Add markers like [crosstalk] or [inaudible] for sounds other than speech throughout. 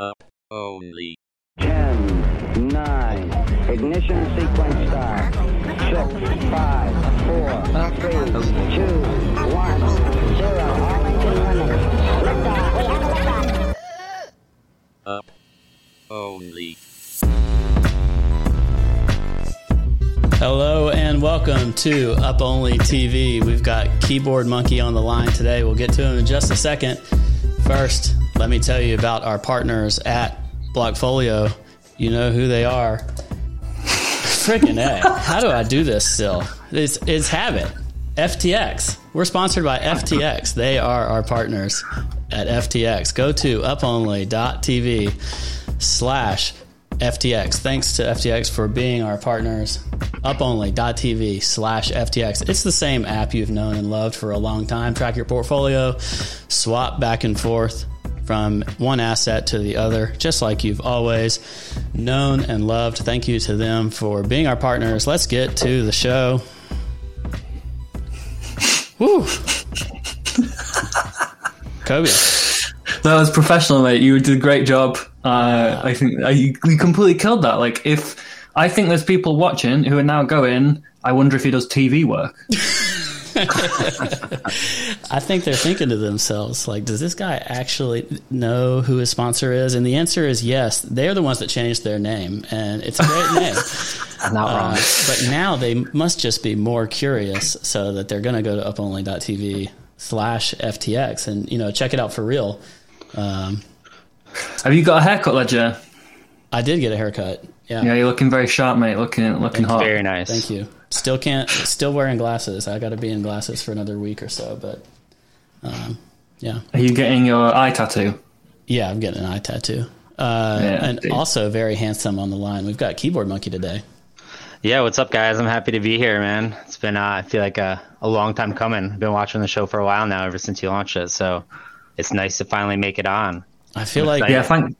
Up only. 10, 9, ignition sequence start. 6, 5, 4, 3, 2, 1, 0. All engine running. Liftoff. We have a liftoff. Up only. Hello and welcome to Up Only TV. We've got Keyboard Monkey on the line today. We'll get to him in just a second. First, let me tell you about our partners at Blockfolio. You know who they are. Freaking A. How do I do this still? It's, it's habit. FTX. We're sponsored by FTX. They are our partners at FTX. Go to uponly.tv slash FTX. Thanks to FTX for being our partners. Uponly.tv slash FTX. It's the same app you've known and loved for a long time. Track your portfolio, swap back and forth from one asset to the other, just like you've always known and loved. Thank you to them for being our partners. Let's get to the show. [laughs] Woo! Cobie. That was professional, mate. You did a great job. Uh, I think uh, you, you completely killed that. Like, if I think there's people watching who are now going, I wonder if he does TV work. [laughs] [laughs] I think they're thinking to themselves, like, does this guy actually know who his sponsor is? And the answer is yes. They're the ones that changed their name, and it's a great [laughs] name. Not wrong. Uh, but now they must just be more curious, so that they're going to go to uponly.tv slash FTX and, you know, check it out for real. Um, Have you got a haircut, Ledger? I did get a haircut. Yeah. Yeah, you're looking very sharp, mate. Looking looking hot. Very nice. Thank you. Still can't, still wearing glasses. I got to be in glasses for another week or so, but um, yeah. Are you getting your eye tattoo? Yeah, I'm getting an eye tattoo. Uh, Yeah, and dude. also very handsome on the line. We've got Keyboard Monkey today. Yeah, what's up, guys? I'm happy to be here, man. It's been, uh, I feel like a, a long time coming. I've been watching the show for a while now, ever since you launched it. So it's nice to finally make it on. I feel like excited. Yeah, thank,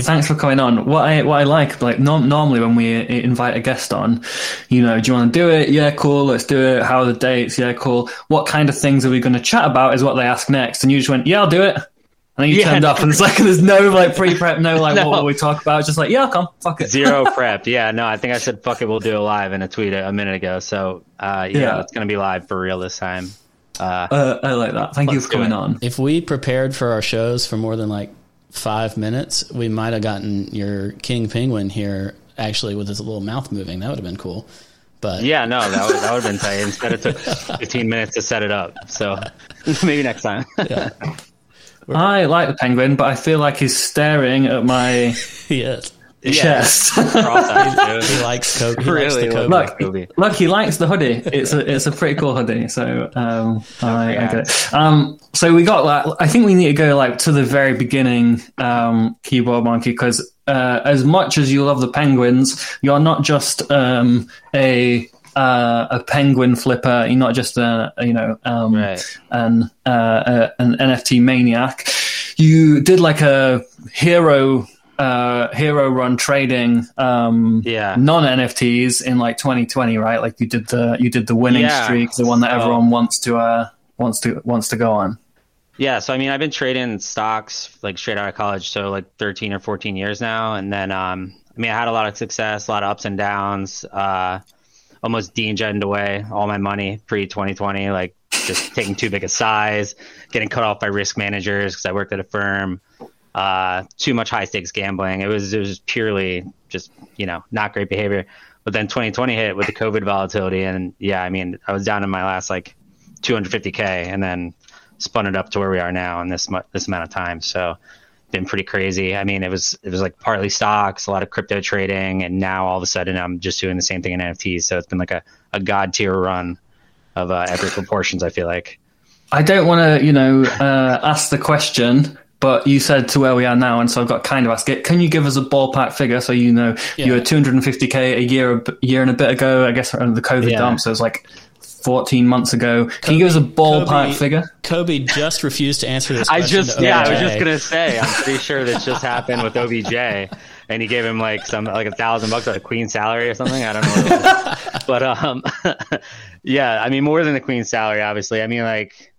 thanks for coming on. What I what I like, like norm, normally when we uh, invite a guest on, you know, do you want to do it? Yeah, cool. Let's do it. How are the dates? Yeah, cool. What kind of things are we going to chat about? Is what they ask next, and you just went, yeah, I'll do it. And then you Yeah. turned up, and it's like there's no like pre prep, no like [laughs] No. what will we talk about? It's just like yeah, I'll come, fuck it. Zero [laughs] prep. Yeah, no, I think I said, fuck it, we'll do it live in a tweet a, a minute ago. So, uh, yeah, Yeah. it's going to be live for real this time. Uh, Uh, I like that. Thank you for coming it. on. if we prepared for our shows for more than like five minutes, we might have gotten your King Penguin here actually with his little mouth moving. That would have been cool. But yeah, no, that would, that would have been tight. Instead, it took 15 minutes to set it up. So [laughs] maybe next time. I like the penguin, but I feel like he's staring at my [laughs] he is. Chest. [laughs] [laughs] He likes Cobie. He likes Really the Cobie. Look, Cobie. look, he likes the hoodie. It's a it's a pretty cool hoodie. So um, I, I get it. Um, so we got that. I think we need to go like to the very beginning, um, keyboard monkey, because uh, as much as you love the penguins, you're not just um, a uh, a penguin flipper. You're not just a, a, you know um, Right. an uh, uh, an NFT maniac. You did like a hero. Uh, hero run trading um, Yeah. non NFTs in like 2020, right? Like you did the you did the winning Yeah. streak, the one that So- everyone wants to uh wants to wants to go on. Yeah, so I mean, I've been trading stocks like straight out of college, so like 13 or 14 years now, and then um, I mean, I had a lot of success, a lot of ups and downs. Uh, almost degenerated away all my money pre 2020, like just taking too big a size, getting cut off by risk managers because I worked at a firm. Uh, too much high stakes gambling. It was it was purely just you know not great behavior. But then 2020 hit with the COVID volatility, and yeah, I mean, I was down in my last like 250k, and then spun it up to where we are now in this mu- this amount of time. So been pretty crazy. I mean, it was it was like partly stocks, a lot of crypto trading, and now all of a sudden I'm just doing the same thing in NFTs. So it's been like a, a god tier run of uh, epic proportions. I feel like. I don't want to, you know, uh, ask the question, but you said to where we are now, and so I've got to kind of ask it. Can you give us a ballpark figure so you know you were 250k a year, a b- year and a bit ago? I guess around the COVID Yeah. dump, so it's like 14 months ago. Can you give us a ballpark Cobie- figure? Cobie just refused to answer this question. I just to yeah, I was just gonna say I'm pretty sure this just happened with OBJ, and he gave him like some like a thousand bucks at a queen salary or something. I don't know, what it was. [laughs] but um, [laughs] yeah, I mean more than the queen salary, obviously. I mean like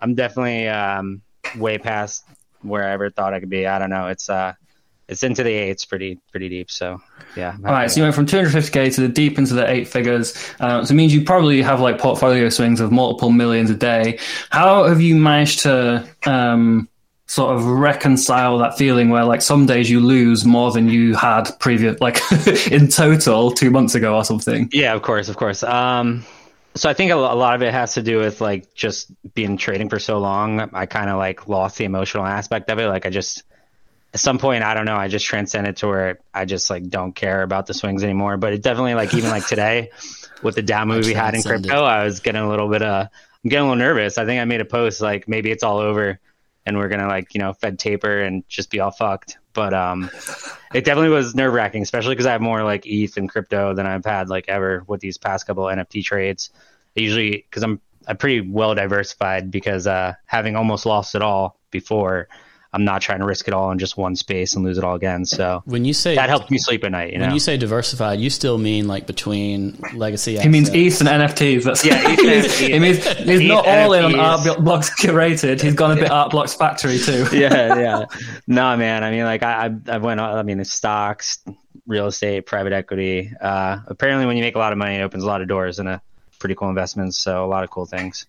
I'm definitely um way past where I ever thought I could be. I don't know. It's uh it's into the eights, pretty pretty deep. So yeah. All right, so you went from 250k to the deep into the eight figures. Uh, so it means you probably have like portfolio swings of multiple millions a day. How have you managed to um, sort of reconcile that feeling where like some days you lose more than you had previous, like [laughs] in total two months ago or something? Yeah, of course, of course. Um, so I think a lot of it has to do with like just being trading for so long. I kind of like lost the emotional aspect of it. Like I just at some point, I don't know, I just transcended to where I just like don't care about the swings anymore. But it definitely like even like today with the down move we had in crypto, I was getting a little bit uh I'm getting a little nervous. I think I made a post like maybe it's all over and we're gonna like, you know, Fed taper and just be all fucked. But um it definitely was nerve wracking, especially because I have more like ETH and crypto than I've had like ever with these past couple NFT trades. I usually because I'm I'm pretty well diversified because uh having almost lost it all before I'm not trying to risk it all in just one space and lose it all again. So When you say that helped me sleep at night. You when know, you say diversified, you still mean like between legacy. He means assets. ETH and NFTs. That's Yeah, ETH and [laughs] it means NFTs. he's not ETH, all in on NFTs. Art Blocks curated. He's gone a bit Art Blocks Factory too. [laughs] yeah, yeah. No, man. I mean, like I, I, I went. I mean, it's stocks, real estate, private equity. Uh, apparently, when you make a lot of money, it opens a lot of doors and a pretty cool investments. So a lot of cool things.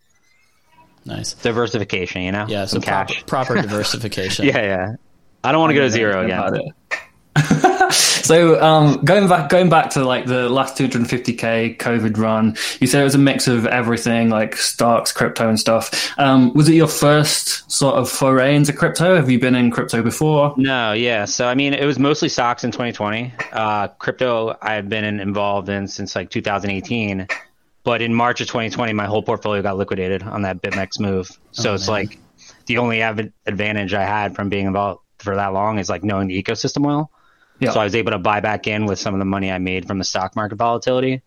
Nice. Diversification, you know. Yeah, so Some proper, cash. proper [laughs] diversification. Yeah, yeah. I don't want to go to zero again. [laughs] so um, going back, going back to like the last 250k COVID run, you said it was a mix of everything, like stocks, crypto, and stuff. Um, was it your first sort of foray into crypto? Have you been in crypto before? No, yeah. So I mean, it was mostly stocks in 2020. Uh, crypto, I've been involved in since like 2018. But in March of 2020, my whole portfolio got liquidated on that BitMEX move. So Oh, it's man. like the only av- advantage I had from being involved for that long is like knowing the ecosystem well. Yeah. So I was able to buy back in with some of the money I made from the stock market volatility.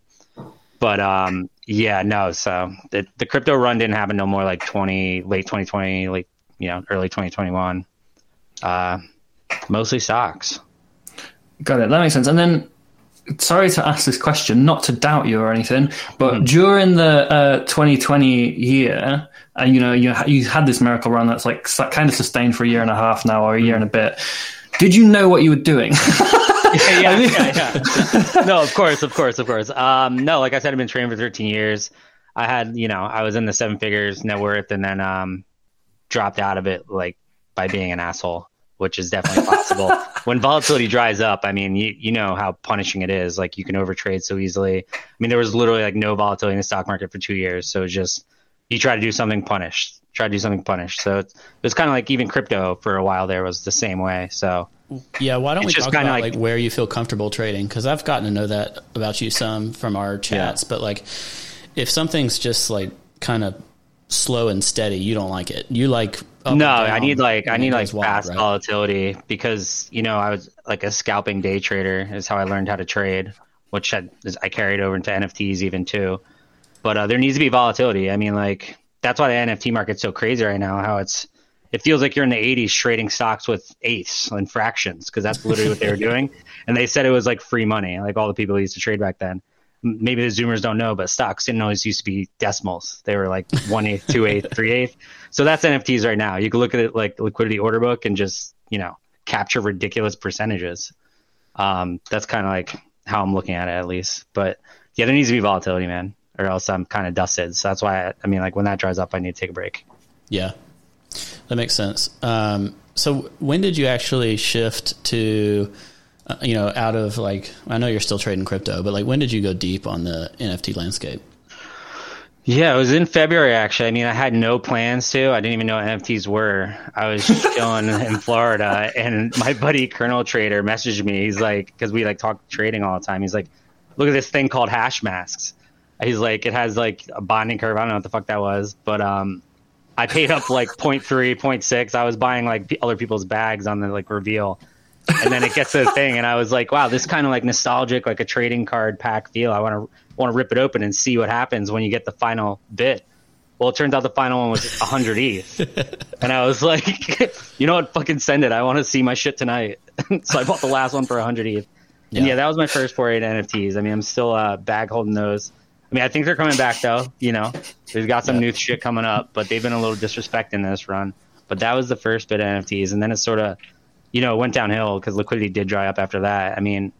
But um, yeah, no. So the, the crypto run didn't happen no more like 20, late 2020, like, you know, early 2021. Uh, mostly stocks. Got it. That makes sense. And then, sorry to ask this question, not to doubt you or anything, but during the uh, 2020 year, uh, you know, you you had this miracle run that's like kind of sustained for a year and a half now, or a year and a bit. Did you know what you were doing? [laughs] yeah, yeah, yeah. no, of course, of course, of course. Um, no, like I said, I've been training for 13 years. I had, you know, I was in the seven figures net worth and then um, dropped out of it like by being an asshole, which is definitely possible. [laughs] when volatility dries up, I mean, you, you know how punishing it is. Like you can overtrade so easily. I mean, there was literally like no volatility in the stock market for two years. So it's just, you try to do something punished, try to do something punished. So it's, it was kind of like even crypto for a while there was the same way. So Yeah, why don't we just talk about like, like- where you feel comfortable trading? Because I've gotten to know that about you some from our chats. But like, if something's just like kind of slow and steady, you don't like it. You like no, I need like I need like fast right? volatility because you know I was like a scalping day trader is how I learned how to trade, which is- I carried over into NFTs even too. But uh, there needs to be volatility. I mean, like that's why the NFT market's so crazy right now. How it's it feels like you're in the 80s trading stocks with eighths and fractions because that's literally what they were [laughs] doing. And they said it was like free money, like all the people used to trade back then. Maybe the Zoomers don't know, but stocks didn't always used to be decimals. They were like [laughs] one eighth, two eighth, three eighth. So that's NFTs right now. You can look at it like liquidity order book and just you know capture ridiculous percentages. Um, that's kind of like how I'm looking at it at least. But yeah, there needs to be volatility, man, or else I'm kind of dusted. So that's why I, I mean, like when that dries up, I need to take a break. Yeah, that makes sense. Um, so when did you actually shift to, you know, out of like I know you're still trading crypto, but like when did you go deep on the NFT landscape? Yeah, it was in February actually. I mean, I had no plans to. I didn't even know what NFTs were. I was [laughs] chilling in Florida, and my buddy Colonel Trader messaged me. He's like, because we like talk trading all the time. He's like, look at this thing called hash masks. He's like, it has like a bonding curve. I don't know what the fuck that was, but um, I paid up like [laughs] 0.3, 0.6. I was buying like other people's bags on the like reveal. And then it gets to the thing, and I was like, "Wow, this kind of like nostalgic, like a trading card pack feel. I want to want to rip it open and see what happens when you get the final bit." Well, it turns out the final one was 100 ETH, and I was like, [laughs] "You know what? Fucking send it. I want to see my shit tonight." [laughs] so I bought the last one for 100 ETH. Yeah. And yeah, that was my first foray to NFTs. I mean, I'm still uh, bag holding those. I mean, I think they're coming back though. You know, they've got some new shit coming up, but they've been a little disrespecting this run. But that was the first bit of NFTs, and then it sort of you know, it went downhill because liquidity did dry up after that. I mean,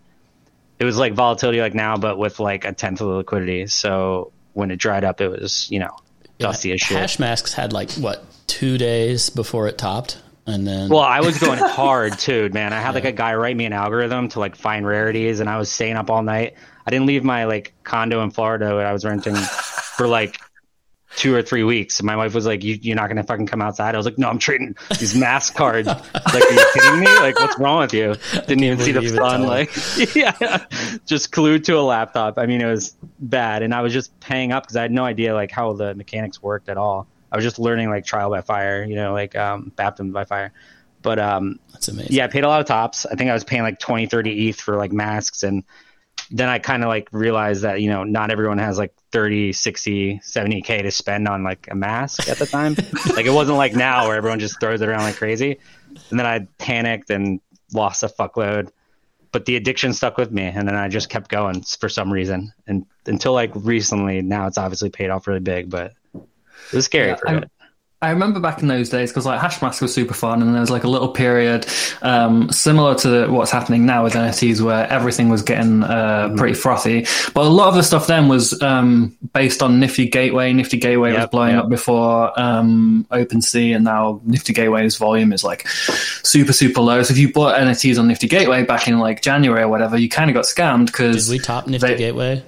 it was like volatility like now, but with like a tenth of the liquidity. So when it dried up, it was you know dusty as shit. Hash masks had like what two days before it topped, and then Well, I was going hard too, man. I had [laughs] like a guy write me an algorithm to like find rarities, and I was staying up all night. I didn't leave my like condo in Florida that I was renting [laughs] for like two or three weeks. My wife was like, you, "You're not gonna fucking come outside." I was like, "No, I'm trading these mask [laughs] cards." like, are you kidding me? Like, what's wrong with you? Didn't even see the sun. Like, [laughs] yeah, just glued to a laptop. I mean, it was bad, and I was just paying up because I had no idea like how the mechanics worked at all. I was just learning like trial by fire, you know, like um, baptism by fire. But um, that's amazing. yeah, I paid a lot of tops. I think I was paying like 20, 30 ETH for like masks. And then I kind of like realized that, you know, not everyone has like 30, 60, 70K to spend on like a mask at the time. [laughs] like it wasn't like now where everyone just throws it around like crazy. And then I panicked and lost a fuckload. But the addiction stuck with me. And then I just kept going for some reason. And until like recently, now it's obviously paid off really big, but it was scary Yeah, for I- a bit. I remember back in those days because like hash Hashmask was super fun, and there was like a little period um, similar to what's happening now with NFTs, where everything was getting uh, pretty frothy. But a lot of the stuff then was um, based on Nifty Gateway. Nifty Gateway was blowing yep. up before um, OpenSea, and now Nifty Gateway's volume is like super super low. So if you bought NFTs on Nifty Gateway back in like January or whatever, you kind of got scammed because Did we top Nifty they- Gateway?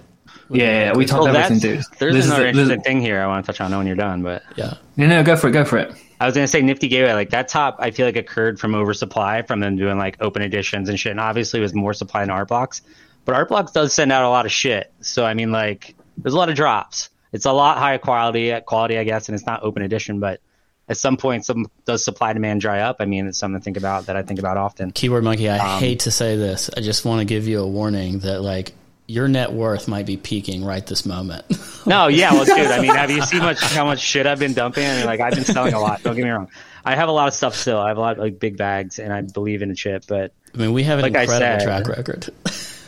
Yeah, yeah, we topped Well, everything, dude. there's This another the- this- interesting thing here I want to touch on when you're done, but Yeah. no, know, go for it, go for it. I was gonna say Nifty Gateway, like that top, I feel like occurred from oversupply from them doing like open editions and shit. And obviously, it was more supply than Art Blocks, but Art Blocks does send out a lot of shit. So I mean, like, there's a lot of drops. It's a lot higher quality, quality, I guess, and it's not open edition. But at some point, some does supply demand dry up. I mean, it's something to think about that I think about often. Keyboard Monkey. I Um, hate to say this. I just want to give you a warning that like your net worth might be peaking right this moment. [laughs] No, yeah, well, dude. I mean, have you seen much how much shit I've been dumping? I mean, like I've been selling a lot. Don't get me wrong. I have a lot of stuff still. I have a lot of like big bags, and I believe in the shit. But I mean, we have an Like incredible said- track record.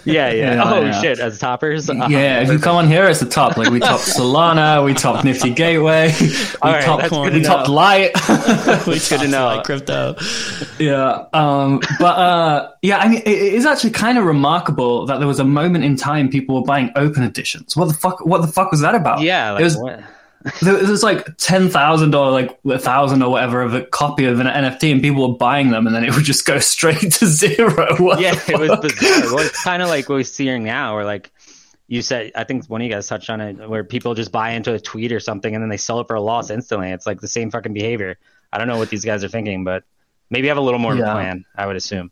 Yeah, yeah. Yeah, oh yeah. shit, as toppers. Yeah, [laughs] if you come on here, it's the top. Like we topped [laughs] Solana, we topped Nifty Gateway, [laughs] we All right, topped, that's we to topped. Light. we good to know. like crypto. yeah, um, but uh, yeah, I mean, it, it is actually kind of remarkable that there was a moment in time people were buying open editions. What the fuck? What the fuck was that about? Yeah, like, it was. what? There was like ten thousand or like a thousand or whatever of a copy of an NFT, and people were buying them, and then it would just go [laughs] straight to zero. What yeah, it was bizarre. Well, it's kind of like what we're seeing now, where like you said, I think one of you guys touched on it, where people just buy into a tweet or something and then they sell it for a loss instantly. It's like the same fucking behavior. I don't know what these guys are thinking, but maybe have a little more Yeah. plan. I would assume.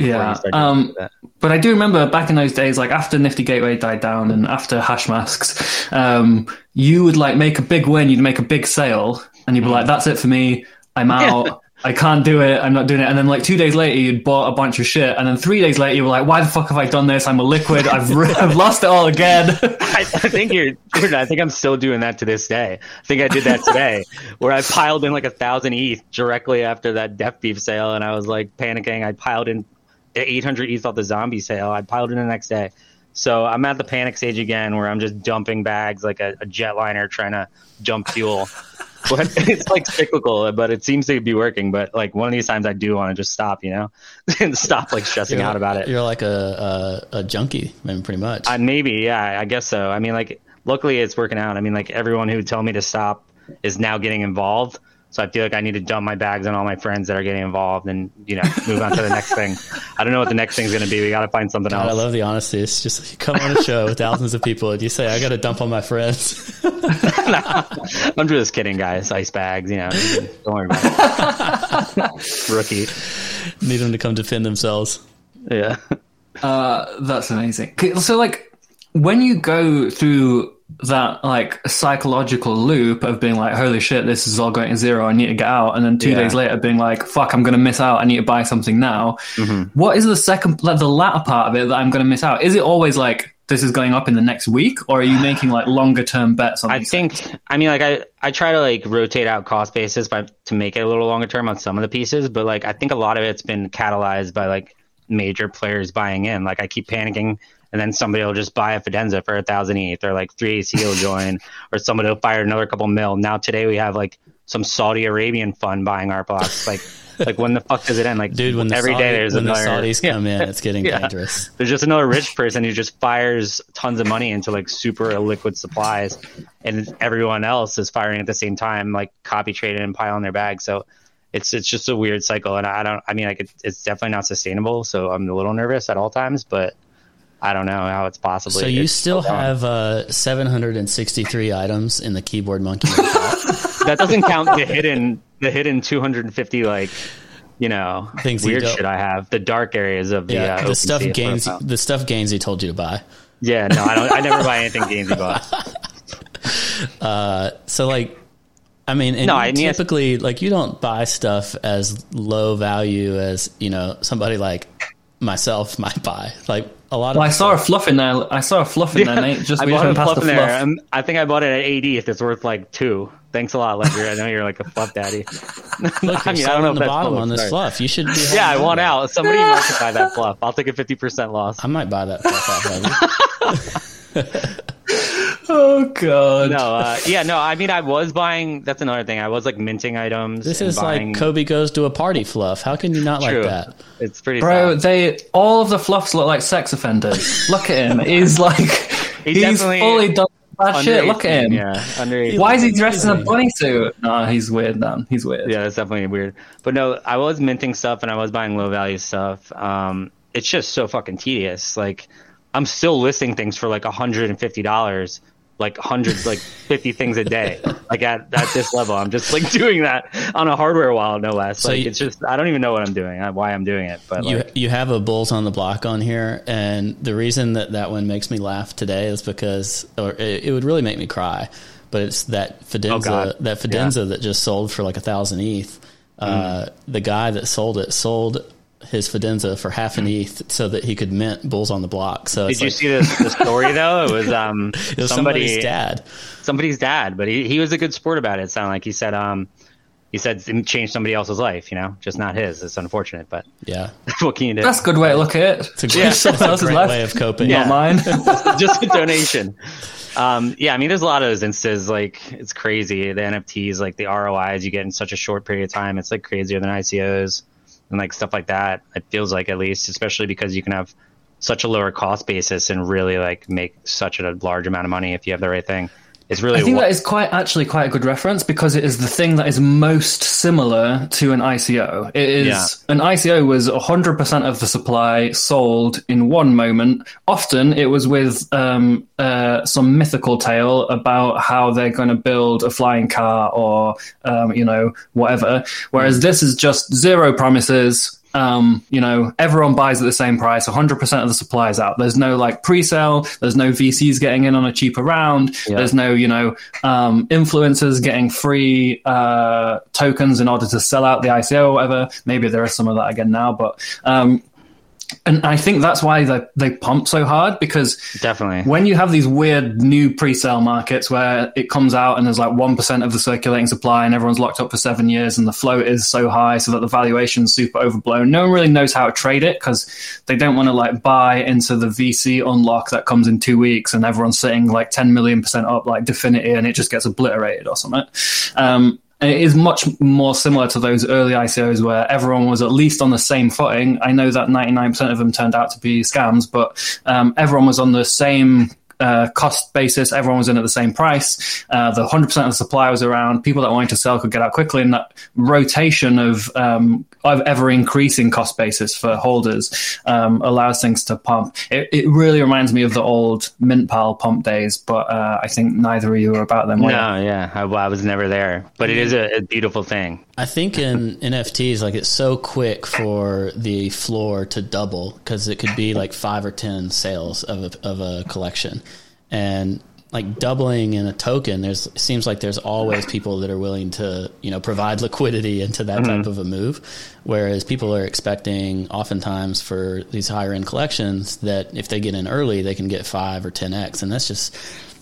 Yeah. Um. But I do remember back in those days, like after Nifty Gateway died down and after hash masks, um, you would like make a big win, you'd make a big sale, and you'd be like, "That's it for me. I'm out. I can't do it. I'm not doing it." And then like two days later, you'd bought a bunch of shit, and then three days later, you were like, "Why the fuck have I done this? I'm a liquid. I've re- [laughs] I've lost it all again." [laughs] I, I think you're, I think I'm still doing that to this day. I think I did that today, [laughs] where I piled in like a thousand ETH directly after that Deafbeef sale, and I was like panicking. I piled in 800 ETH off the zombie sale. I piled in the next day. So I'm at the panic stage again, where I'm just dumping bags like a, a jetliner trying to dump fuel. [laughs] but it's like cyclical, but it seems to be working. But like one of these times, I do want to just stop, you know, and [laughs] stop like stressing out about it. You're like a a, a junkie, I mean, pretty much. Uh, maybe, yeah, I guess so. I mean, like, luckily it's working out. I mean, like, everyone who told me to stop is now getting involved. So I feel like I need to dump my bags on all my friends that are getting involved and, you know, move on to the next thing. I don't know what the next thing's going to be. We got to find something God, I love the honesty. It's just you come on a show with thousands of people and you say, "I got to dump on my friends." [laughs] I'm just kidding, guys. Ice bags, you know, don't worry about it. Rookie. Need them to come defend themselves. Yeah. Uh, that's amazing. So, like, when you go through that like psychological loop of being like, "Holy shit, this is all going to zero. I need to get out," and then two Yeah. days later being like, "Fuck, I'm going to miss out. I need to buy something now." Mm-hmm. What is the second, like the latter part of it that I'm going to miss out? Is it always like this is going up in the next week, or are you [sighs] making like longer term bets on? I think I mean like I I try to like rotate out cost basis by to make it a little longer term on some of the pieces, but like I think a lot of it's been catalyzed by like major players buying in. Like I keep panicking and then somebody will just buy a Fidenza for a thousand ETH or like three AC will join or somebody will fire another couple mil. Now today we have like some Saudi Arabian fund buying Art Blocks. Like like when the fuck does it end? Like Dude, when the, every Saudi- day there's when the another, Saudis Yeah. come in, it's getting [laughs] Yeah. dangerous. There's just another rich person who just fires tons of money into like super liquid supplies, and everyone else is firing at the same time, like copy trading and piling their bags. So it's it's just a weird cycle, and I don't. I mean, like it, it's definitely not sustainable. So I'm a little nervous at all times, but I don't know how it's possibly. So you still have uh, 763 items in the keyboard monkey. [laughs] that doesn't count the hidden the hidden 250 like you know Things weird shit I have the dark areas of the yeah, uh, the stuff gains, profile. the stuff gains he told you to buy. Yeah, no, I don't. I never buy anything Gainzy bought. [laughs] So like, I mean, and No, I mean, typically like you don't buy stuff as low value as you know somebody like myself might buy. Like a lot of Well, I saw a fluff in there. I saw a fluff in there, Nate. Just I bought a fluff the in fluff. there. Um, I think I bought it at 80 if it's worth like two. Thanks a lot, Ledger. I know you're like a fluff daddy. Look, [laughs] I I mean, I don't know if the that's bottom on this sorry. fluff. You should be. Yeah, I want out. Somebody might could buy that fluff. I'll take a 50% loss. I might buy that fluff off of you. Oh god. No, uh, yeah, no. I mean, I was buying. That's another thing. I was like minting items. This is buying, like Cobie goes to a party fluff. How can you not True. like that? It's pretty. Bro, sad. they all of the fluffs look like sex offenders. look at him. He's like [laughs] He he's fully done bad Under shit. Look at him. Yeah, under Why is he dressed in a bunny suit? No, he's weird, man. He's weird. Yeah, that's definitely weird. But no, I was minting stuff and I was buying low value stuff. Um, it's just so fucking tedious. Like, I'm still listing things for like $150, like hundreds, like [laughs] 50 things a day. Like at, at this level, I'm just like [laughs] doing that on a hardware wallet, no less. So like, you- it's just, I don't even know what I'm doing, uh, why I'm doing it. But You like, you have a bulls on the block on here, and the reason that that one makes me laugh today is because, or it, it would really make me cry, but it's that Oh, Fidenza God. that Fidenza that just sold for like a thousand ETH. Uh, the guy that sold it sold his Fidenza for half an ETH so that he could mint bulls on the block. So did you like, see this, the story though? It was, um, [laughs] it was somebody, somebody's dad? somebody's dad, but he, he was a good sport about it. It sounded like he said, um, he said it changed somebody else's life, you know, just not his. It's unfortunate, but Yeah, [laughs] what can you do? That's a good way to look at it. it's a great, Yeah. Someone else's great life. way of coping. Yeah. Not mine. [laughs] just a donation. Um, yeah, I mean, there's a lot of those instances. Like, it's crazy. The NFTs, like the ROIs you get in such a short period of time, it's like crazier than ICOs and like stuff like that. It feels like at least, especially because you can have such a lower cost basis and really like make such a large amount of money if you have the right thing. It's really I think that is quite actually quite a good reference because it is the thing that is most similar to an ICO. It is Yeah. an ICO was 100% of the supply sold in one moment. Often it was with um, uh, some mythical tale about how they're going to build a flying car or um, you know whatever. Whereas this is just zero promises. Um, you know, everyone buys at the same price. 100% of the supply is out. There's no like pre-sale. There's no VCs getting in on a cheaper round. There's no, you know, um, influencers getting free uh, tokens in order to sell out the ICO or whatever. Maybe there is some of that again now, but um, and I think that's why they they pump so hard because definitely. when you have these weird new pre-sale markets where it comes out and there's like 1% of the circulating supply and everyone's locked up for seven years and the float is so high so that the valuation's super overblown no one really knows how to trade it because they don't want to like buy into the vc unlock that comes in two weeks and everyone's sitting like 10 million percent up like DFINITY and it just gets obliterated or something um, and it is much more similar to those early ICOs where everyone was at least on the same footing. I know that 99% of them turned out to be scams, but um, everyone was on the same uh, cost basis. Everyone was in at the same price. Uh, the 100% of the supply was around. People that wanted to sell could get out quickly. And that rotation of, um, of ever increasing cost basis for holders um, allows things to pump. It, it really reminds me of the old MintPal pump days, but uh, I think neither of you are about them. were? No, yeah, I, I was never there, but it is a, a beautiful thing. I think in [laughs] NFTs, like it's so quick for the floor to double because it could be like five or ten sales of a, of a collection, and like doubling in a token. There's seems like there's always people that are willing to you know provide liquidity into that type mm-hmm. of a move, whereas people are expecting oftentimes for these higher end collections that if they get in early, they can get five or ten x, and that's just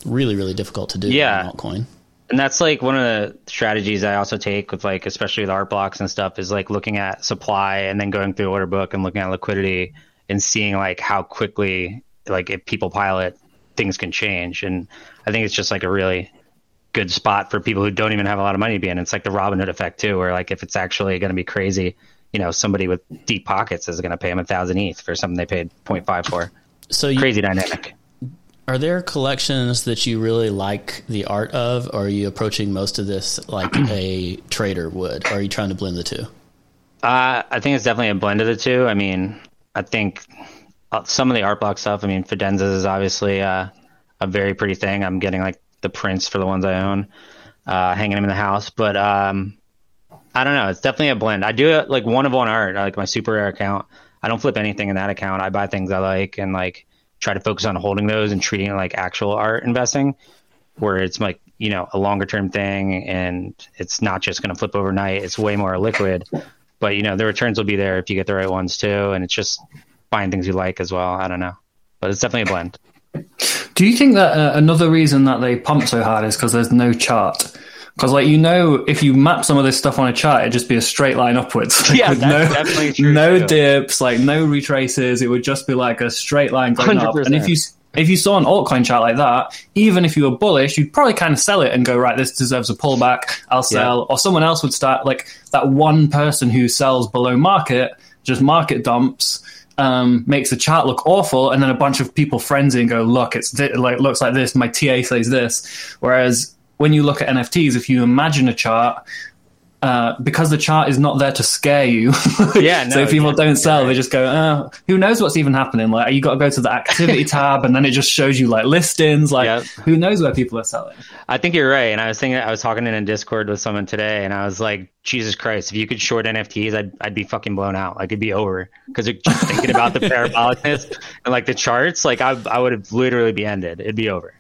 really really difficult to do Yeah. in altcoin. And that's like one of the strategies I also take with like, especially with art blocks and stuff is like looking at supply and then going through order book and looking at liquidity and seeing like how quickly, like if people pile it, things can change. And I think it's just like a really good spot for people who don't even have a lot of money to be in. It's like the Robin Hood effect too, where like if it's actually going to be crazy, you know, somebody with deep pockets is going to pay them a thousand ETH for something they paid 0.5 for. So you, Crazy dynamic. Are there collections that you really like the art of, or are you approaching most of this like [clears throat] a trader would? Or are you trying to blend the two? Uh, I think it's definitely a blend of the two. I mean, I think uh, some of the art block stuff. I mean, Fidenza is obviously uh, a very pretty thing. I'm getting like the prints for the ones I own, uh, hanging them in the house. But um, I don't know. It's definitely a blend. I do like one of one art, like my super rare account. I don't flip anything in that account. I buy things I like and like try to focus on holding those and treating it like actual art investing, where it's like you know a longer term thing and it's not just going to flip overnight. It's way more liquid. But you know the returns will be there if you get the right ones too, and it's just buying things you like as well. I don't know, but it's definitely a blend. Do you think that uh, another reason that they pump so hard is because there's no chart? Because, like, you know, if you map some of this stuff on a chart, it'd just be a straight line upwards. [laughs] Like, Yeah, that's no, definitely true, No too. dips, like, no retraces. It would just be like a straight line going 100%. And if you if you saw an altcoin chart like that, even if you were bullish, you'd probably kind of sell it and go, right, this deserves a pullback. I'll sell. Or someone else would start, like, that one person who sells below market just market dumps. Um, makes the chart look awful, and then a bunch of people frenzy and go, "Look, it's thi- like looks like this." My TA says this. Whereas when you look at NFTs, if you imagine a chart, uh, because the chart is not there to scare you. [laughs] Yeah, so if people yeah, don't sell, they just go, oh, "Who knows what's even happening?" Like you got to go to the activity [laughs] tab, and then it just shows you like listings. Like Yep. who knows where people are selling? I think you're right. And I was thinking, I was talking in a Discord with someone today, and I was like, Jesus Christ, if you could short NFTs, I'd, I'd be fucking blown out. Like, it'd be over. Because just thinking about the [laughs] parabolicness and like the charts, like, I, I would have literally be ended. It'd be over.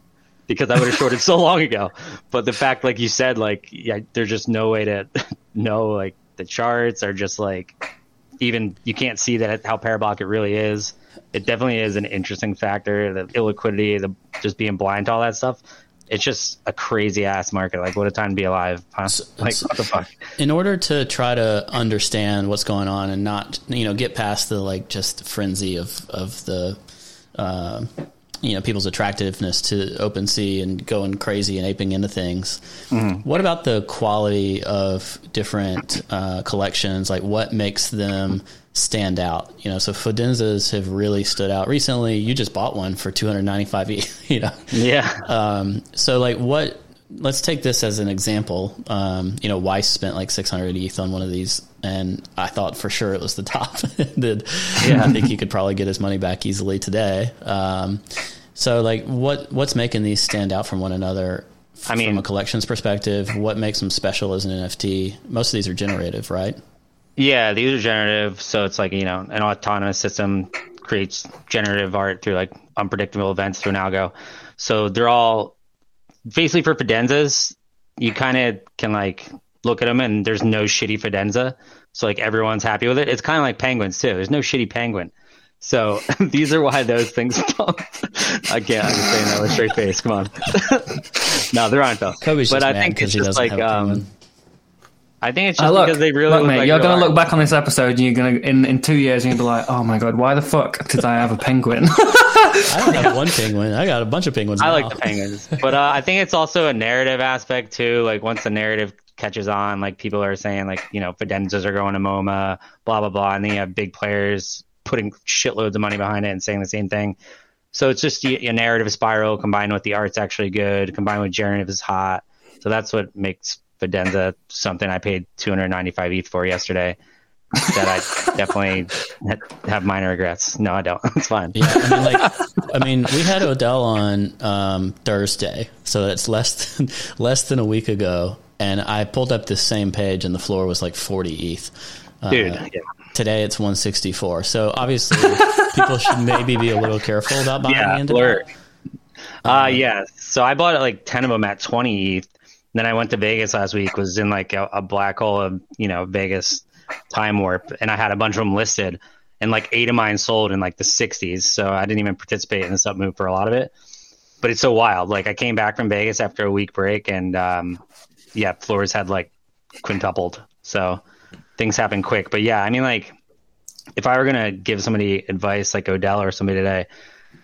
Because I would have shorted [laughs] so long ago. But the fact, like you said, like, yeah, there's just no way to [laughs] know, like, the charts are just like, even you can't see that how parabolic it really is. It definitely is an interesting factor. The illiquidity, the just being blind to all that stuff. It's just a crazy ass market. Like, what a time to be alive. Huh? [laughs] Like, what the fuck? in order to try to understand what's going on and not you know get past the like just frenzy of of the uh, you know people's attractiveness to OpenSea and going crazy and aping into things. What about the quality of different uh, collections? Like what makes them stand out? You know, so Fidenzas have really stood out recently. You just bought one for two hundred ninety five. [laughs] You know, Yeah. um, so like what? Let's take this as an example. Um, you know, Weiss spent like 600 ETH on one of these, and I thought for sure it was the top. [laughs] Did I think he could probably get his money back easily today? Um, so like, what what's making these stand out from one another? f- I mean- from a collections perspective, what makes them special as an NFT? Most of these are generative, right? Yeah, these are generative, so it's like you know an autonomous system creates generative art through like unpredictable events through an algo. So they're all basically for Fidenzas. You kind of can like look at them and there's no shitty Fidenza, so like everyone's happy with it. It's kind of like penguins too. There's no shitty penguin. So [laughs] these are why those things [laughs] pump. I can't. I'm just saying that with a straight face. Come on. [laughs] no, they're on though. Cobie's but I think it's just like um, penguin. I think it's Uh, just look, because they really look, look mate, like you're gonna look back on this episode and you're gonna in, in two years and you'll be like, oh my god, why the fuck did I have a penguin? [laughs] [laughs] I don't have one penguin. I got a bunch of penguins. I now. like the penguins, but uh, I think it's also a narrative aspect too. Like once the narrative catches on, like people are saying, like you know, Fidenzas are going to MoMA, blah blah blah, and then you have big players putting shitloads of money behind it and saying the same thing. So it's just a, a narrative spiral combined with the art's actually good, combined with generative is hot. So that's what makes Fidenza something I paid 295 ETH for yesterday. that I definitely have minor regrets. No, I don't. [laughs] It's fine. Yeah, I mean, like, I mean, we had Odell on um, Thursday, so that's less than [laughs] less than a week ago, and I pulled up this same page, and the floor was like 40 ETH. Uh, Dude, yeah. Today it's 164. So obviously, people should maybe be a little careful about buying yeah, into blur. that. Uh, yeah. So I bought like 10 of them at 20 ETH. Then I went to Vegas last week, was in like a, a black hole of, you know, Vegas time warp. And I had a bunch of them listed and like eight of mine sold in like the 60s. So I didn't even participate in this up move for a lot of it. But it's so wild. Like I came back from Vegas after a week break and, um, yeah, floors had like quintupled. So things happen quick. But yeah, I mean, like if I were going to give somebody advice like Odell or somebody today,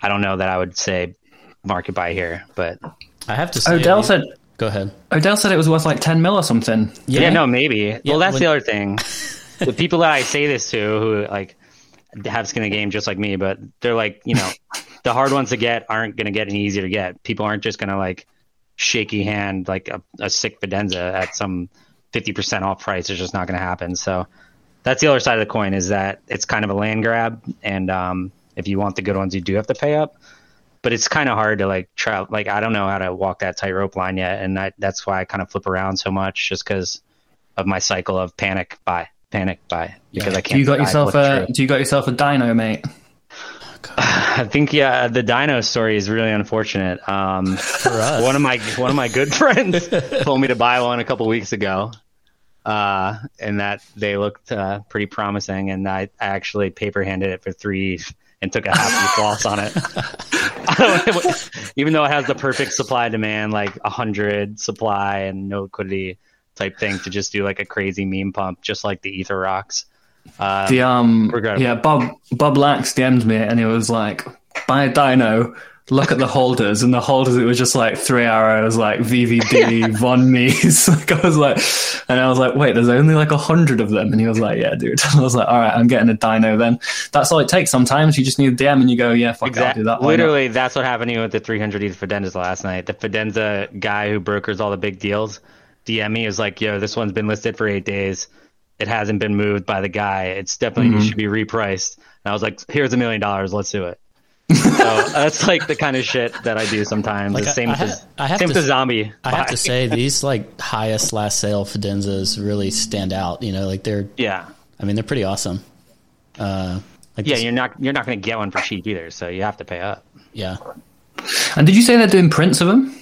I don't know that I would say market buy here, but I have to say, Odell said Go ahead. Odell said it was worth like ten mil or something. Yeah, no, maybe. well, that's when- the other thing. [laughs] the people that I say this to, who like have skin in the game just like me, but they're like, you know, the hard ones to get aren't going to get any easier to get. People aren't just going to like shaky hand like a, a sick Fidenza at some fifty percent off price. It's just not going to happen. So that's the other side of the coin is that it's kind of a land grab, and um, if you want the good ones, you do have to pay up. But it's kind of hard to like try. Like I don't know how to walk that tightrope line yet, and that, that's why I kind of flip around so much, just because of my cycle of panic buy, panic buy, because I can't. you got yourself a. Do you got yourself a dino, mate? [sighs] I think yeah, the Dino story is really unfortunate. Um, us. one of my one of my good [laughs] friends told me to buy one a couple weeks ago, uh, and that they looked uh, pretty promising. And I, I actually paper handed it for three and took a half [laughs] loss on it. I don't know, Even though it has the perfect supply demand, like a hundred supply and no liquidity type thing, to just do like a crazy meme pump, just like the Ether rocks. Uh, The um Regrettable. yeah Bob Bob Lax DM'd me and he was like buy a dino. Look at the holders, and the holders, it was just like three arrows, like VVD, [laughs] Von Mies. [laughs] like I was like, and I was like, wait, there's only like a hundred of them. And he was like, yeah, dude. [laughs] I was like, all right, I'm getting a dino then. That's all it takes. Sometimes you just need a DM and you go, yeah, fuck it, I'll do that. Why not? Literally, that's what happened to me with the 300 ETH Fidenzas last night. The Fidenza guy who brokers all the big deals DM me is like, "Yo, this one's been listed for eight days. It hasn't been moved by the guy. It's definitely Mm-hmm. should be repriced." And I was like, "Here's a million dollars. Let's do it." So that's like the kind of shit that I do sometimes. Like, the I- same I with ha- the, I have same to with the zombie. I have to say [laughs] these like highest last sale Fidenzas really stand out. You know, like they're yeah, I mean they're pretty awesome. Uh, like yeah. this- You're not you're not going to get one for cheap either, so you have to pay up. yeah. And did you say they're doing prints of them?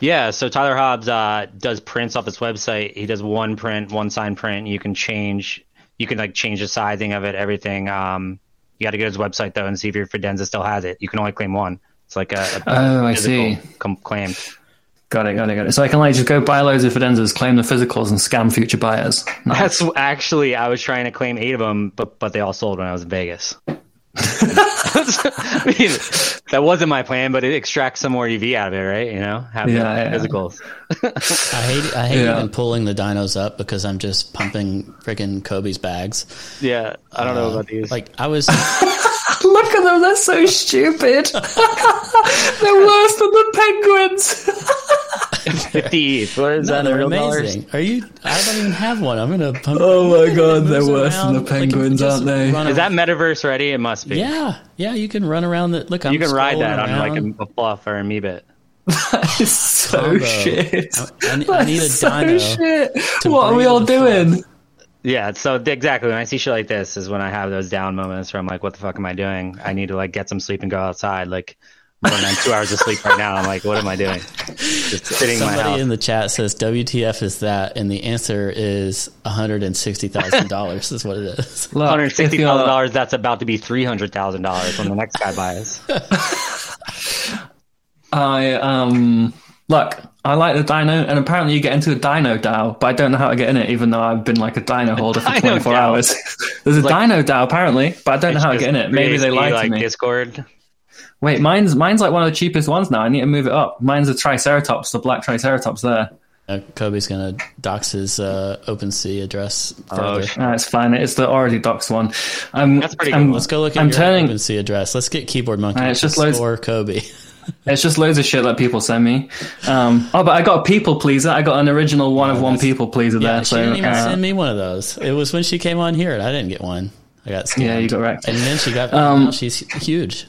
Yeah, so Tyler Hobbs uh, does prints off his website. He does one print, one sign print. You can change, you can like change the sizing of it, everything. Um, you got to go to his website though and see if your Fidenza still has it. You can only claim one. It's like a, a Oh, I see. com- claim. Got it, got it, got it. So I can like just go buy loads of Fidenzas, claim the physicals, and scam future buyers. Nice. That's actually I was trying to claim eight of them, but but they all sold when I was in Vegas. [laughs] I mean, that wasn't my plan, but it extracts some more EV out of it, right? You know, have Yeah, yeah. physicals. I hate I hate Yeah. even pulling the dinos up because I'm just pumping freaking Cobie's bags. Yeah, I don't know Uh, about these. Like I was [laughs] Look at them, they're so stupid. [laughs] they're worse than the penguins. 50 ETH. What is no, that in they're real dollars? amazing. Are you? I don't even have one. I'm gonna pump. oh my god, they're moves worse than the penguins, just aren't they? Is that metaverse ready? It must be. Yeah, yeah. You can run around the look. I'm you can ride scrolling that on like a, a fluff or a meebit. It's so Combo. shit. I, ne- I need a That's so dino. shit. What are we all the doing? Yeah, so exactly when I see shit like this is when I have those down moments where I'm like, what the fuck am I doing? I need to like get some sleep and go outside. Like I'm on two hours of sleep right now. I'm like, what am I doing? Just sitting in my Somebody house. in the chat says WTF is that, and the answer is one hundred and sixty thousand dollars. Is what it is. [laughs] Look, Hundred if sixty you're- thousand dollars. That's about to be three hundred thousand dollars when the next guy buys. [laughs] I um look, I like the dino, and apparently you get into a dino DAO, but I don't know how to get in it, even though I've been like a dino holder for 24 DAO. hours. [laughs] There's a Like- dino DAO apparently, but I don't know how to get in it. Maybe they BAC, lied like to me. Discord. Wait, mine's mine's like one of the cheapest ones now. I need to move it up. Mine's a Triceratops, the black Triceratops there. Uh, Cobie's gonna dox his uh, OpenSea address Oh, further. shit. No, it's fine. It's the already doxed one. I'm, That's pretty I'm- good. Let's go look at I'm your turning. OpenSea address. Let's get Keyboard Monkey. Uh, it's just loads- score Kobe. [laughs] It's just loads of shit that people send me. Um, oh, but I got a people pleaser. I got an original one of one people pleaser Yeah, there. she So didn't even uh, send me one of those. It was when she came on here, and I didn't get one. I got scammed. yeah, you got wrecked. And then she got. Um, now she's huge.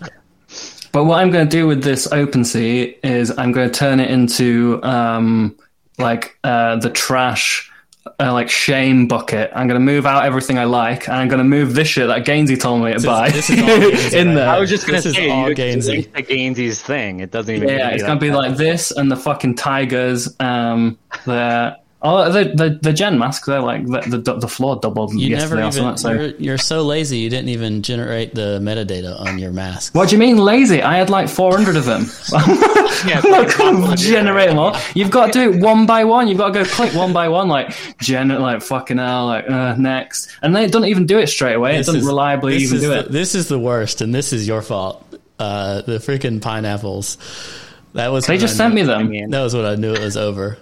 But what I'm going to do with this OpenSea is I'm going to turn it into um, like uh, the trash, uh, like shame bucket. I'm going to move out everything I like, and I'm going to move this shit that Gainzy told me to buy this is [laughs] Gainzy, in right? there. I was just gonna This is say all you Gainsey. link Gainzy's thing. It doesn't even. yeah, it's going to be like this and the fucking tigers. Um, the oh, the the, the gen mask. They're like the the, the floor doubled You never even. So. You're, you're so lazy. You didn't even generate the metadata on your mask. What do you mean lazy? I had like 400 of them. [laughs] Yeah, not going impossible to to do, generate them all. You've got to do it one by one. You've got to go click one by one, like gen, like fucking hell, like uh, next, and then it doesn't even do it straight away. This it doesn't is- reliably even do the, it. This is the worst, and this is your fault. Uh, the freaking pineapples. That was They just I sent knew- me them. That was what I knew it was over.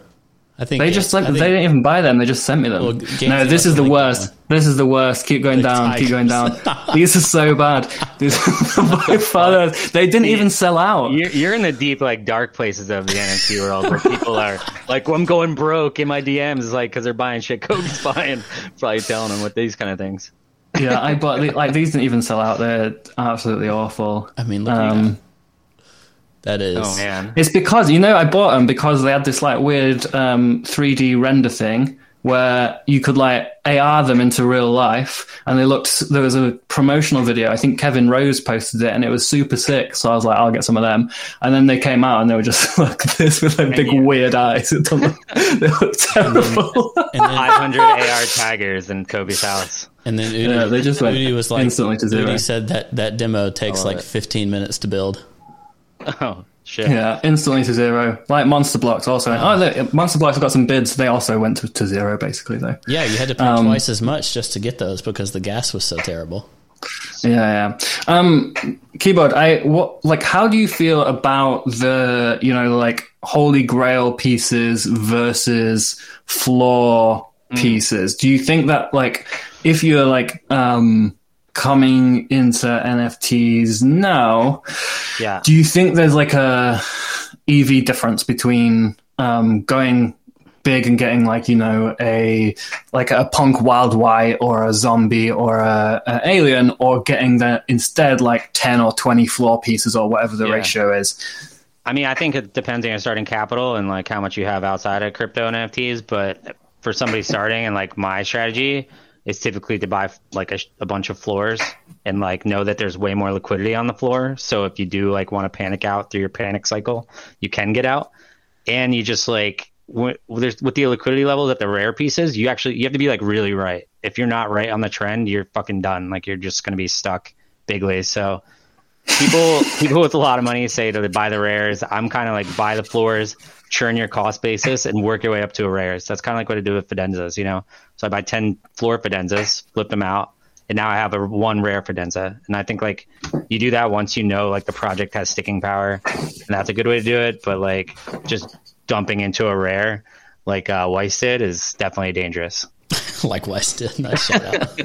I think They just I sent. think- They didn't even buy them. They just sent me them. Well, no, this is the have worst. linked This is the worst. Keep going The down. Keep going down. [laughs] These are so bad. These [laughs] by far the- They didn't even sell out. You're, you're in the deep, like, dark places of the NFT world where people are like, well, I'm going broke in my DMs, like, because they're buying shit Cobie's [laughs] buying. Probably telling them with these kind of things. yeah, I bought like these didn't even sell out. They're absolutely awful. I mean, look at Um, that is. Oh, man. It's because you know I bought them because they had this like weird um, 3D render thing where you could like AR them into real life, and they looked. There was a promotional video. I think Kevin Rose posted it, and it was super sick. So I was like, I'll get some of them. And then they came out, and they were just [laughs] like this with like big yeah. weird eyes. [laughs] It don't look- they look [laughs] terrible. And then 500 AR tigers in Cobie's house. And then Udi, Yeah, they just went Udi was like, instantly to zero. Udi said that that demo takes like it. 15 minutes to build. [laughs] Oh, shit. yeah, instantly to zero. Like Monster Blocks also. Oh, look, Monster Blocks have got some bids. They also went to, to zero basically though. Yeah, you had to pay Um, twice as much just to get those because the gas was so terrible. Yeah, yeah. Um, keyboard. I what like? How do you feel about the you know like holy grail pieces versus floor pieces? Do you think that like if you're like um coming into NFTs now, Yeah. do you think there's like a EV difference between um, going big and getting like you know a like a punk wild white or a zombie or a, alien or getting the instead like 10 or 20 floor pieces or whatever the Yeah. ratio is I mean, I think it depends on your starting capital and like how much you have outside of crypto and NFTs. But for somebody starting and like my strategy is typically to buy like a, a bunch of floors and like know that there's way more liquidity on the floor. So if you do like want to panic out through your panic cycle, you can get out. And you just like with, the liquidity levels at the rare pieces, you actually you have to be like really right. If you're not right on the trend, you're fucking done. Like you're just gonna be stuck bigly. So people people with a lot of money say to buy the rares. I'm kind of like buy the floors, churn your cost basis, and work your way up to a rares. That's kind of like what I do with Fidenzas, you know. So I buy ten floor Fidenzas, flip them out, and now I have a one rare Fidenza. And I think like you do that once you know like the project has sticking power, and that's a good way to do it. But like just dumping into a rare like uh, Weiss did is definitely dangerous. [laughs] like West did. [laughs] Nice shout out.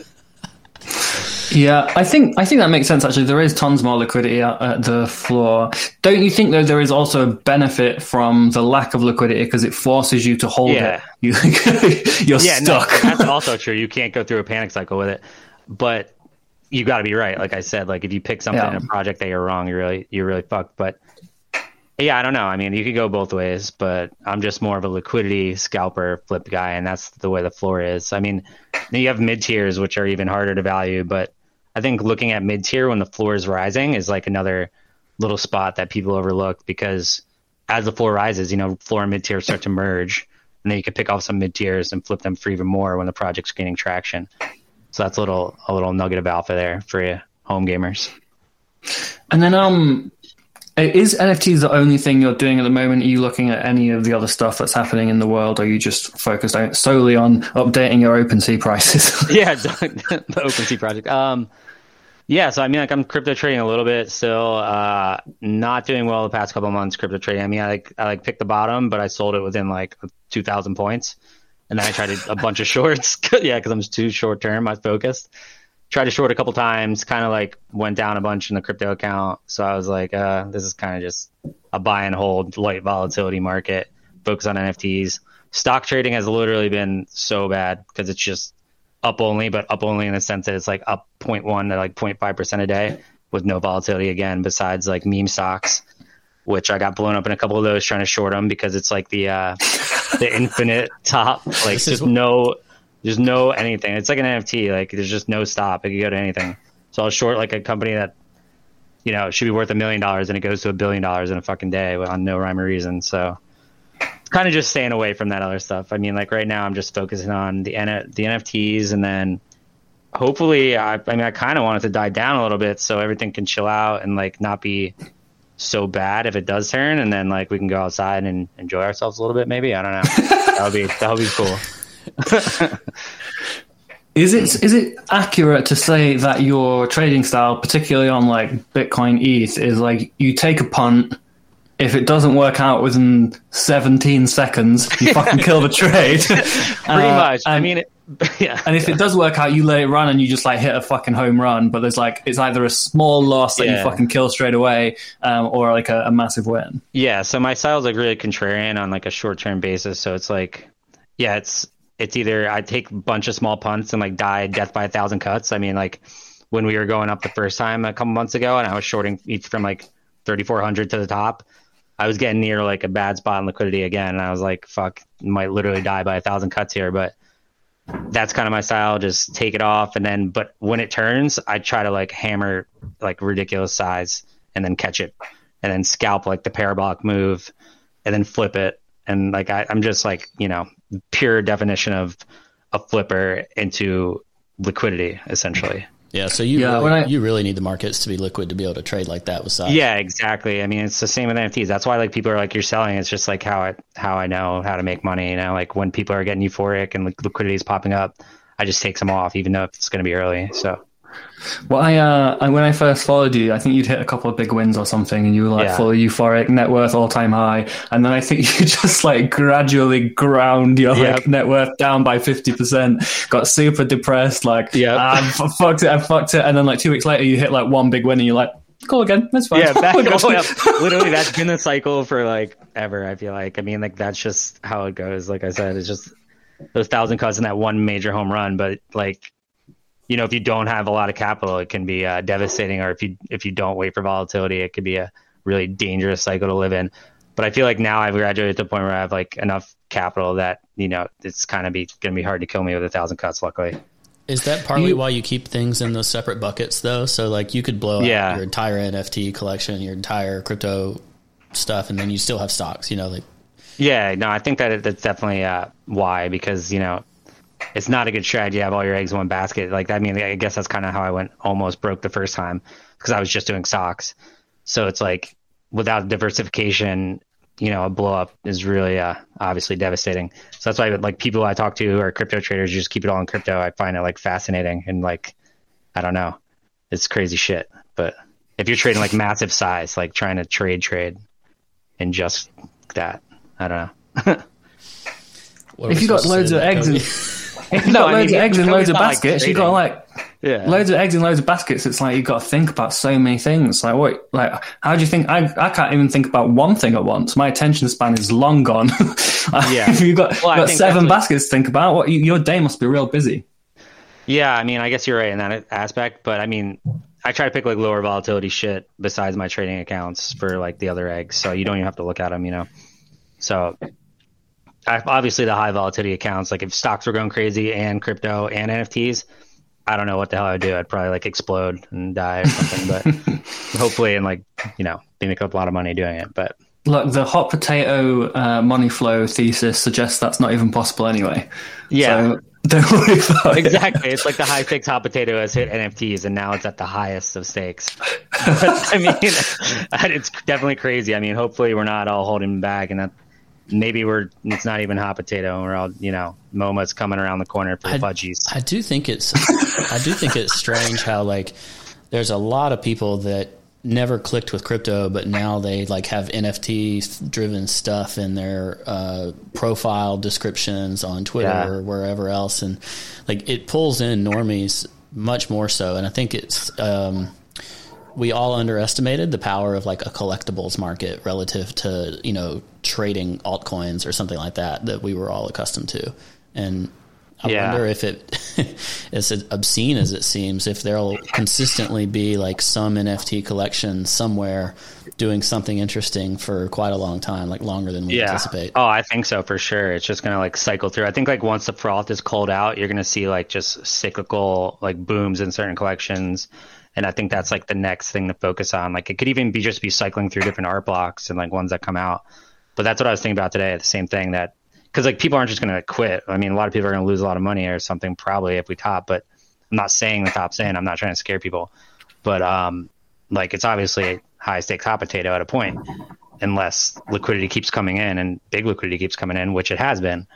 Yeah i think i think that makes sense actually there is tons more liquidity at, at the floor don't you think though there is also a benefit from the lack of liquidity because it forces you to hold Yeah. it you, [laughs] you're yeah, stuck No, that's also true. You can't go through a panic cycle with it, but you got to be right. Like I said, like if you pick something Yeah. in a project that you're wrong, you're really you're really fucked. But yeah, I don't know. I mean, you could go both ways, but I'm just more of a liquidity scalper flip guy, and that's the way the floor is. I mean, you have mid tiers, which are even harder to value, but I think looking at mid tier when the floor is rising is like another little spot that people overlook because as the floor rises, you know, floor and mid tier start to merge, and then you can pick off some mid tiers and flip them for even more when the project's gaining traction. So that's a little a little nugget of alpha there for you home gamers. And then, um, is NFTs the only thing you're doing at the moment? Are you looking at any of the other stuff that's happening in the world? Or are you just focused solely on updating your OpenSea prices? [laughs] yeah, [laughs] the OpenSea project. Um, yeah, so I mean, like I'm crypto trading a little bit still. Uh, not doing well the past couple months crypto trading. I mean, I like I like picked the bottom, but I sold it within like 2,000 points, and then I tried a bunch of [laughs] shorts. [laughs] yeah, because I'm too short term. I focused. Tried to short a couple times, kind of like went down a bunch in the crypto account. So I was like, uh, this is kind of just a buy and hold light volatility market. Focus on NFTs. Stock trading has literally been so bad because it's just up only, but up only in the sense that it's like up 0.1 to like 0.5 percent a day with no volatility again. Besides like meme stocks, which I got blown up in a couple of those trying to short them because it's like the uh, the [laughs] infinite top. Like This just no, there's no anything. It's like an NFT. Like there's just no stop. It could go to anything. So I'll short like a company that you know should be worth a million dollars and it goes to a billion dollars in a fucking day on no rhyme or reason. So kind of just staying away from that other stuff. I mean, like right now, I'm just focusing on the N- the NFTs, and then hopefully, I, I mean, I kind of want it to die down a little bit so everything can chill out and like not be so bad if it does turn, and then like we can go outside and enjoy ourselves a little bit. Maybe I don't know. [laughs] that would be that would be cool. [laughs] is it is it accurate to say that your trading style, particularly on like Bitcoin ETH, is like you take a punt, if it doesn't work out within 17 seconds, you [laughs] fucking kill the trade. [laughs] Pretty Uh, much. I and- mean, it, [laughs] yeah. And if it does work out, you let it run and you just like hit a fucking home run. But there's like it's either a small loss that you fucking kill straight away, um, or like a, a massive win. Yeah, so my style's like really contrarian on like a short term basis. So it's like, yeah, it's it's either I take a bunch of small punts and like die death by a thousand cuts. I mean, like when we were going up the first time a couple months ago, and I was shorting ETH from like thirty four hundred to the top. I was getting near like a bad spot in liquidity again, and I was like, "Fuck, might literally die by a thousand cuts here." But that's kind of my style. Just take it off, and then, but when it turns, I try to like hammer like ridiculous size, and then catch it, and then scalp like the parabolic move, and then flip it, and like I, I'm just like you know pure definition of a flipper into liquidity essentially. Yeah, so you Yeah, really, I- you really need the markets to be liquid to be able to trade like that with size. Yeah, exactly. I mean, it's the same with NFTs. That's why like people are like, you're selling. It's just like how I how I know how to make money. You know, like when people are getting euphoric and like liquidity is popping up, I just take some off, even though it's going to be early. So Well, I, uh, I when I first followed you, I think you'd hit a couple of big wins or something, and you were like Yeah. full euphoric, net worth all time high, and then I think [laughs] you just like gradually ground your like net worth down by fifty percent, got super depressed, like yeah, I fucked it, I fucked it, and then like two weeks later you hit like one big win, and you're like, cool again, that's fine. yeah, [laughs] back, We're good." [laughs] oh, literally that's been the cycle for like ever. I feel like. I mean, like that's just how it goes. Like I said, it's just those thousand cuts and that one major home run. But like, you know, if you don't have a lot of capital, it can be uh, devastating. Or if you if you don't wait for volatility, it could be a really dangerous cycle to live in. But I feel like now I've graduated to the point where I have like enough capital that you know it's kind of be going to be hard to kill me with a thousand cuts. Luckily, Is that partly You- why you keep things in those separate buckets though? So like you could blow Yeah. out your entire NFT collection, your entire crypto stuff, and then you still have stocks. You know, like Yeah, no, I think that it, that's definitely uh, why because you know it's not a good strategy to have all your eggs in one basket. Like I mean, I guess that's kind of how I went almost broke the first time because I was just doing stocks. So it's like without diversification, you know, a blow up is really uh, obviously devastating. So that's why like people I talk to who are crypto traders just keep it all in crypto. I find it like fascinating and like I don't know, it's crazy shit. But if you're trading like massive size, like trying to trade trade and just that, I don't know. [laughs] If we you got loads of eggs in, Cobie? [laughs] if [laughs] you No, got loads of eggs in loads of like baskets, you got like Yeah. loads of eggs in loads of baskets. It's like you've got to think about so many things. Like what? Like how do you think? I I can't even think about one thing at once. My attention span is long gone. [laughs] Yeah. if you've got, Well, I got seven what- baskets to think about, what your day must be real busy. Yeah, I mean, I guess you're right in that aspect, but I mean, I try to pick like lower volatility shit besides my trading accounts for like the other eggs, so you don't even have to look at them, you know. So, obviously, the high volatility accounts, like if stocks were going crazy and crypto and NFTs, I don't know what the hell I'd do. I'd probably like explode and die or something, but [laughs] hopefully, and like you know, they make up a lot of money doing it. But Look, the hot potato uh, money flow thesis suggests that's not even possible anyway. yeah, So [laughs] don't worry about it. exactly. It's like the high stakes hot potato has hit NFTs, and now it's at the highest of stakes. [laughs] But, I mean, it's definitely crazy. I mean, hopefully we're not all holding back, and that maybe we're it's not even hot potato, and we're all you know, MoMA's coming around the corner for I- fudgies. I do think it's I do think it's strange how like there's a lot of people that never clicked with crypto, but now they like have NFT driven stuff in their uh, profile descriptions on Twitter Yeah. or wherever else, and like it pulls in normies much more so. And I think it's um, we all underestimated the power of like a collectibles market relative to you know trading altcoins or something like that that we were all accustomed to, and I Yeah. wonder if it, [laughs] as obscene as it seems, if there'll consistently be like some NFT collection somewhere doing something interesting for quite a long time, like longer than we anticipate. Oh, I think so for sure. It's just gonna like cycle through. I think like once the froth is cold out, you're gonna see like just cyclical like booms in certain collections. And I think that's like the next thing to focus on. Like it could even be just be cycling through different art blocks and like ones that come out. But that's what I was thinking about today. The same thing that because like people aren't just gonna quit. I mean, a lot of people are gonna lose a lot of money or something probably if we top. But I'm not saying the top's in. I'm not trying to scare people. But um, like it's obviously a high stakes hot potato at a point unless liquidity keeps coming in and big liquidity keeps coming in, which it has been.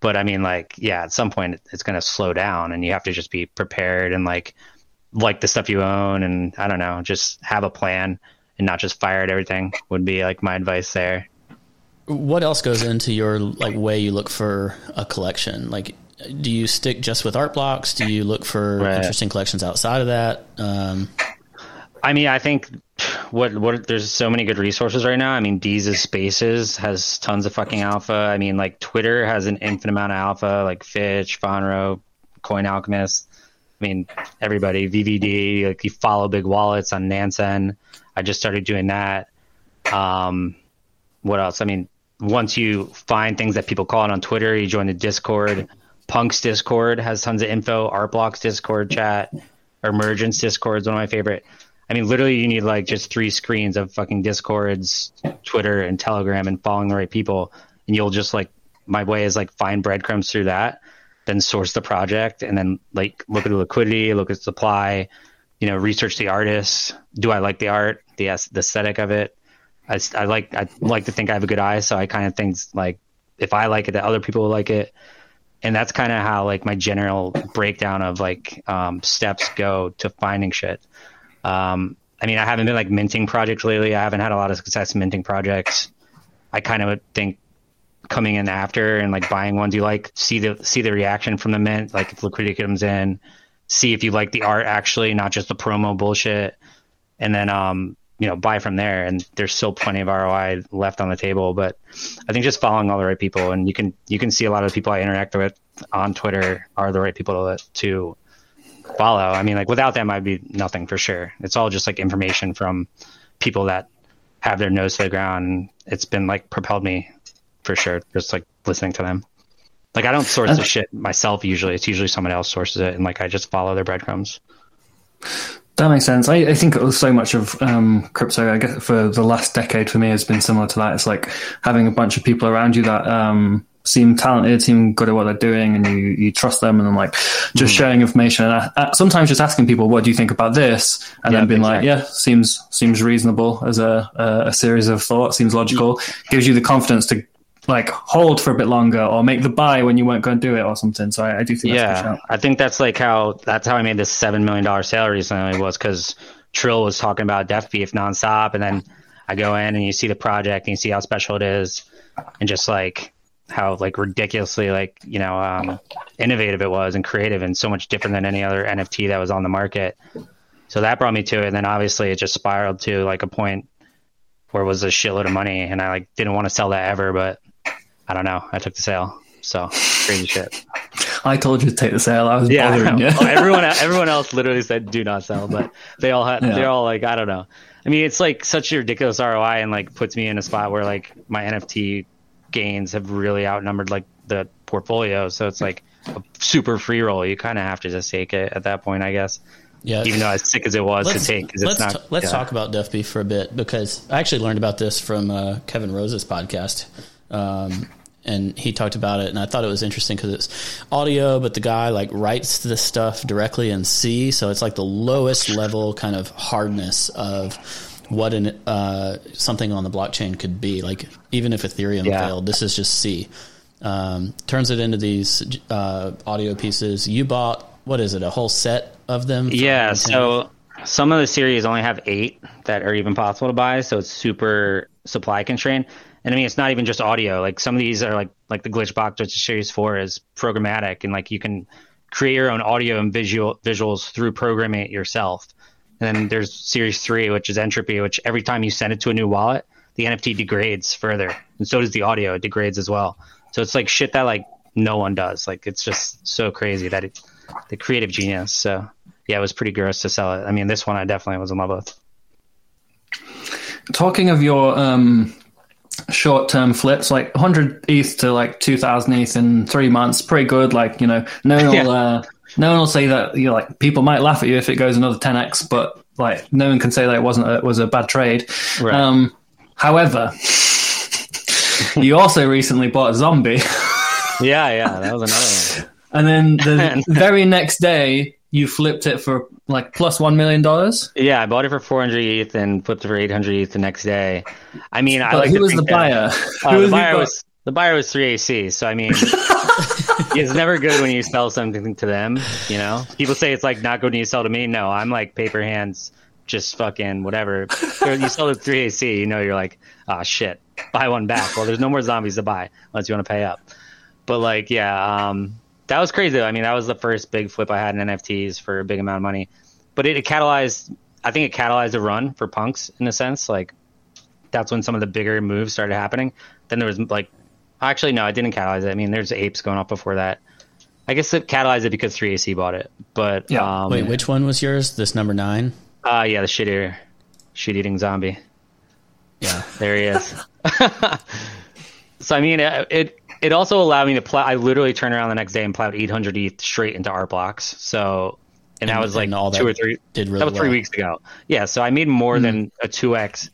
But I mean, like, yeah, at some point it's going to slow down and you have to just be prepared and like, like the stuff you own and I don't know, just have a plan and not just fire at everything would be like my advice there. What else goes into your like way you look for a collection? Like, do you stick just with art blocks? Do you look for Right. interesting collections outside of that? Um, I mean, I think what what there's so many good resources right now. I mean, Deezus Spaces has tons of fucking alpha. I mean, like Twitter has an infinite amount of alpha, like Fitch, Fonro, Coin Alchemist. I mean, everybody, VVD, like you follow big wallets on Nansen. I just started doing that. Um, what else? I mean, once you find things that people call it on Twitter, you join the Discord. Punk's Discord has tons of info. Artblocks Discord chat. Emergence Discord is one of my favorite. I mean, literally, you need like just three screens of fucking Discords, Twitter, and Telegram, and following the right people, and you'll just like my way is like find breadcrumbs through that, then source the project, and then like look at the liquidity, look at supply, you know, research the artists. Do I like the art, the the aesthetic of it? I, I like I like to think I have a good eye, so I kind of think like if I like it, that other people will like it, and that's kind of how like my general breakdown of like um, steps go to finding shit. Um, I mean, I haven't been like minting projects lately. I haven't had a lot of success minting projects. I kind of think coming in after and like buying ones you like, see the see the reaction from the mint, like if liquidity comes in, see if you like the art actually, not just the promo bullshit, and then um you know buy from there. And there's still plenty of ROI left on the table, but I think just following all the right people, and you can you can see a lot of the people I interact with on Twitter are the right people to to follow. I mean, like without them, I'd be nothing for sure. It's all just like information from people that have their nose to the ground. It's been like propelled me for sure, just like listening to them. Like I don't source the uh-huh. shit myself usually. It's usually someone else sources it, and like I just follow their breadcrumbs. That makes sense. I, I think so much of um, crypto, I guess, for the last decade for me has been similar to that. It's like having a bunch of people around you that um, seem talented, seem good at what they're doing, and you, you trust them, and then like just sharing information. And I, I, sometimes just asking people, "What do you think about this?" and Yeah, then being like, "Yeah, seems seems reasonable as a a, a series of thoughts. Seems logical. Gives you the confidence to like hold for a bit longer or make the buy when you weren't going to do it or something." So I, I do think that's Yeah. I think that's like how that's how I made this seven million dollar sale recently was because Trill was talking about Deafbeef nonstop, and then I go in and you see the project and you see how special it is, and just like how like ridiculously like you know um, innovative it was and creative and so much different than any other NFT that was on the market. So that brought me to it, and then obviously it just spiraled to like a point where it was a shitload of money, and I like didn't want to sell that ever, but I don't know, I took the sale. So crazy shit. [laughs] I told you to take the sale. I was Yeah, bothering you. Well, everyone [laughs] everyone else literally said do not sell, but they all had Yeah. they're all like I don't know. I mean, it's like such a ridiculous ROI and like puts me in a spot where like my NFT gains have really outnumbered like the portfolio. So it's like a super free roll. You kind of have to just take it at that point, I guess. yeah, Even though as sick as it was to take, because let's it's not. t- let's yeah. talk about Deafbeef for a bit because I actually learned about this from uh, Kevin Rose's podcast, um, and he talked about it, and I thought it was interesting because it's audio, but the guy like writes this stuff directly in C, so it's like the lowest level kind of hardness of what an uh, something on the blockchain could be. Like even if Ethereum Yeah. failed, this is just C. Um, turns it into these uh, audio pieces. You bought what is it? A whole set of them? Yeah, so some of the series only have eight that are even possible to buy, so it's super supply constrained. And I mean, it's not even just audio. Like some of these are like like the glitch box, which is series four is programmatic, and like you can create your own audio and visual visuals through programming it yourself. And then there's series three, which is entropy, which every time you send it to a new wallet, the NFT degrades further, and so does the audio. It degrades as well. So it's like shit that like no one does. Like it's just so crazy that it, the creative genius. So yeah, it was pretty gross to sell it. I mean, this one I definitely was in love with. Talking of your um, short-term flips, like 100 ETH to like 2,000 ETH in three months, pretty good. Like you know, no one [laughs] will, Yeah. uh, no one will say that. You know, like people might laugh at you if it goes another 10x, but like no one can say that it wasn't a, was a bad trade. Right. Um, however, [laughs] you also recently bought a zombie. [laughs] Yeah, yeah, that was another one. And then the very next day, you flipped it for like plus one million dollars. Yeah, I bought it for 400 ETH and flipped it for 800 ETH the next day. I mean, I like who was the think that- buyer? Uh, [laughs] the buyer was the buyer was 3AC. So I mean, [laughs] it's never good when you sell something to them. You know, people say it's like not good when you sell to me. No, I'm like paper hands just fucking whatever. you sell the 3AC, you know, you're like, ah, shit, buy one back. Well, there's no more zombies to buy unless you want to pay up. But like, yeah, um, that was crazy. I mean, that was the first big flip I had in NFTs for a big amount of money. But it, it catalyzed, I think it catalyzed a run for punks in a sense. Like, that's when some of the bigger moves started happening. Then there was like, actually, no, I didn't catalyze it. I mean, there's apes going up before that. I guess it catalyzed it because 3AC bought it. But Yeah. um, Wait, which one was yours? This number nine? uh, yeah, the shit eater, shit eating zombie. Yeah. There he is. [laughs] so I mean, it, it it also allowed me to plow. I literally turned around the next day and plowed 800 ETH straight into art blocks. So, and, that was like all two or three. did really that was three weeks ago. Yeah, so I made more hmm. than a 2x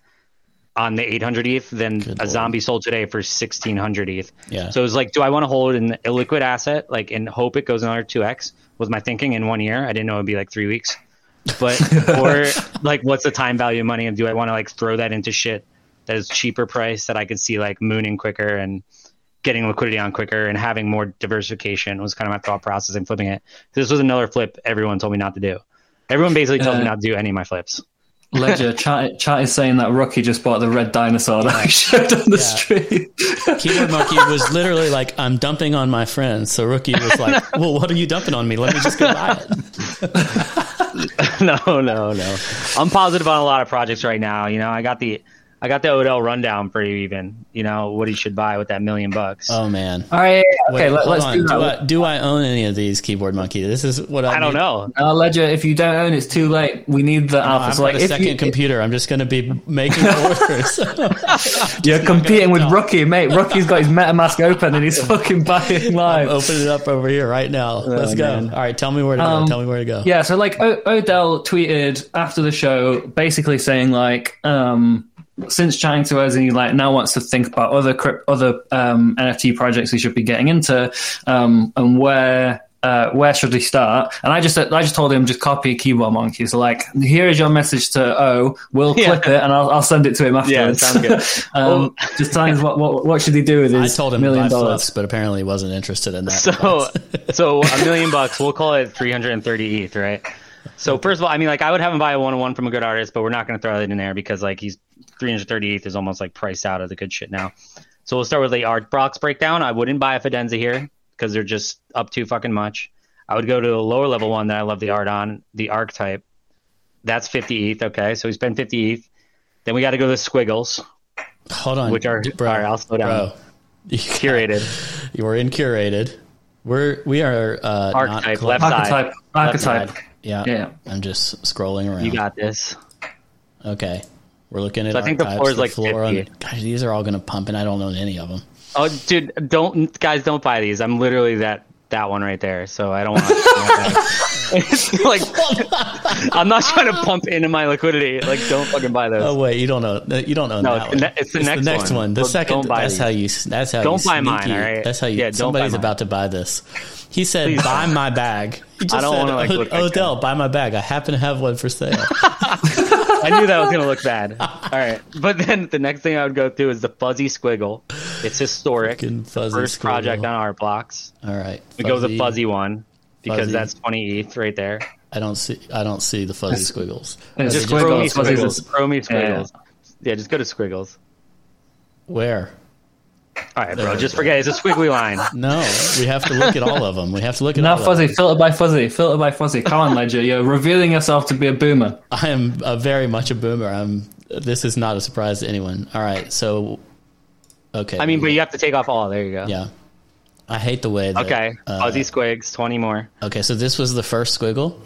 on the 800 ETH than Good a lord. zombie sold today for 1600 ETH. Yeah. So it was like, do I want to hold an illiquid asset, like, and hope it goes another 2x? Was my thinking in one year? I didn't know it'd be like three weeks. But, [laughs] or like, what's the time value of money? And do I want to like throw that into shit that is cheaper price that I could see like mooning quicker and getting liquidity on quicker and having more diversification was kind of my thought process in flipping it. This was another flip everyone told me not to do. Everyone basically told me Uh, not to do any of my flips. Ledger [laughs] chat, chat is saying that Rocky just bought the red dinosaur that I showed on the stream. Keyboard [laughs] Monkey was literally like, I'm dumping on my friends. So Rookie was like, [laughs] Well, what are you dumping on me? Let me just go buy it. no, no, no. I'm positive on a lot of projects right now. You know, I got the I got the Odell rundown for you, even. You know what he should buy with that million bucks. Oh, man. All right, okay, Wait, let, hold us on. do Do that. I, do I own any of these Keyboard Monkey? This is what I I don't need- know. Uh, Ledger, if you don't own, it's too late. We need the alpha. I've got like a if second you, computer. I'm just going to be making [laughs] orders. you're competing with tell. Rocky, mate. Rocky's got his MetaMask open and he's fucking buying live. Open it up over here right now. Let's go. man. All right, tell me where to go. Um, Tell me where to go. Yeah, so like o- Odell tweeted after the show, basically saying like, um, since chatting to us, and he like now wants to think about other crypt- other um, NFT projects he should be getting into, um, and where. Uh, where should he start? And I just I just told him just copy Keyboard Monkey. So like, here is your message to O. We'll Yeah. clip it and I'll, I'll send it to him Yeah, afterwards. sounds good. [laughs] um, just tell him what, what what should he do with I his told him million dollars. flips, but apparently he wasn't interested in that. So, [laughs] so a million bucks. We'll call it 330 ETH, right? So first of all, I mean, like I would have him buy a one on one from a good artist, but we're not going to throw that in there because like he's 330 ETH is almost like priced out of the good shit now. So we'll start with the Art Blocks breakdown. I wouldn't buy a Fidenza here because they're just up too fucking much. I would go to a lower level one that I love the art on, the archetype. That's 50 ETH. Okay, so we spend 50 ETH. Then we got to go to the squiggles, Hold on. which are D- bro, all right, I'll slow down. bro. [laughs] Curated [laughs] You were in curated. We're we are uh, not archetype, cl- left side. Archetype, Left archetype. side. Yeah, Yeah. I'm just scrolling around. You got this. okay. We're looking at. So I think the floor is like floor on- 50. Gosh, these are all going to pump, and I don't own any of them. Oh, dude, don't guys, don't buy these. I'm literally that that one right there. So I don't want. [laughs] it's like I'm not trying to pump into my liquidity. Like, don't fucking buy those. Oh wait, you don't know. You don't know. No, that it's the one. ne- it's the next one. The Well, second. don't buy that's these. how you. That's how. Don't you buy mine, all right? That's how you. Yeah, somebody's about to buy this. He said, Please "Buy don't. my bag." He just I don't wanna, like, "O- look Odell, buy my bag. I happen to have one for sale. [laughs] [laughs] I knew that was gonna look bad. All right, but then the next thing I would go through is the fuzzy squiggle. It's historic. Fuzzy First project on Art Blocks. All right. We go with the fuzzy one because Fuzzy. that's 20 ETH right there. I don't see. I don't see the fuzzy squiggles. It's Just Squiggles, throw me squiggles. squiggles. Throw me Yeah. squiggles. Yeah, just go to squiggles. Where? All right, bro. we Just forget. It's a squiggly line. [laughs] No, we have to look at all of them. We have to look at all Not of fuzzy, them. filter by fuzzy, filter by fuzzy. Come on, Ledger, you're revealing yourself to be a boomer. I am a very much a boomer. I'm. This is not a surprise to anyone. All right, so. Okay. I mean, but you have to take off all. There you go. yeah. I hate the way. That, Okay, uh, fuzzy squigs, 20 more. okay, so this was the first squiggle.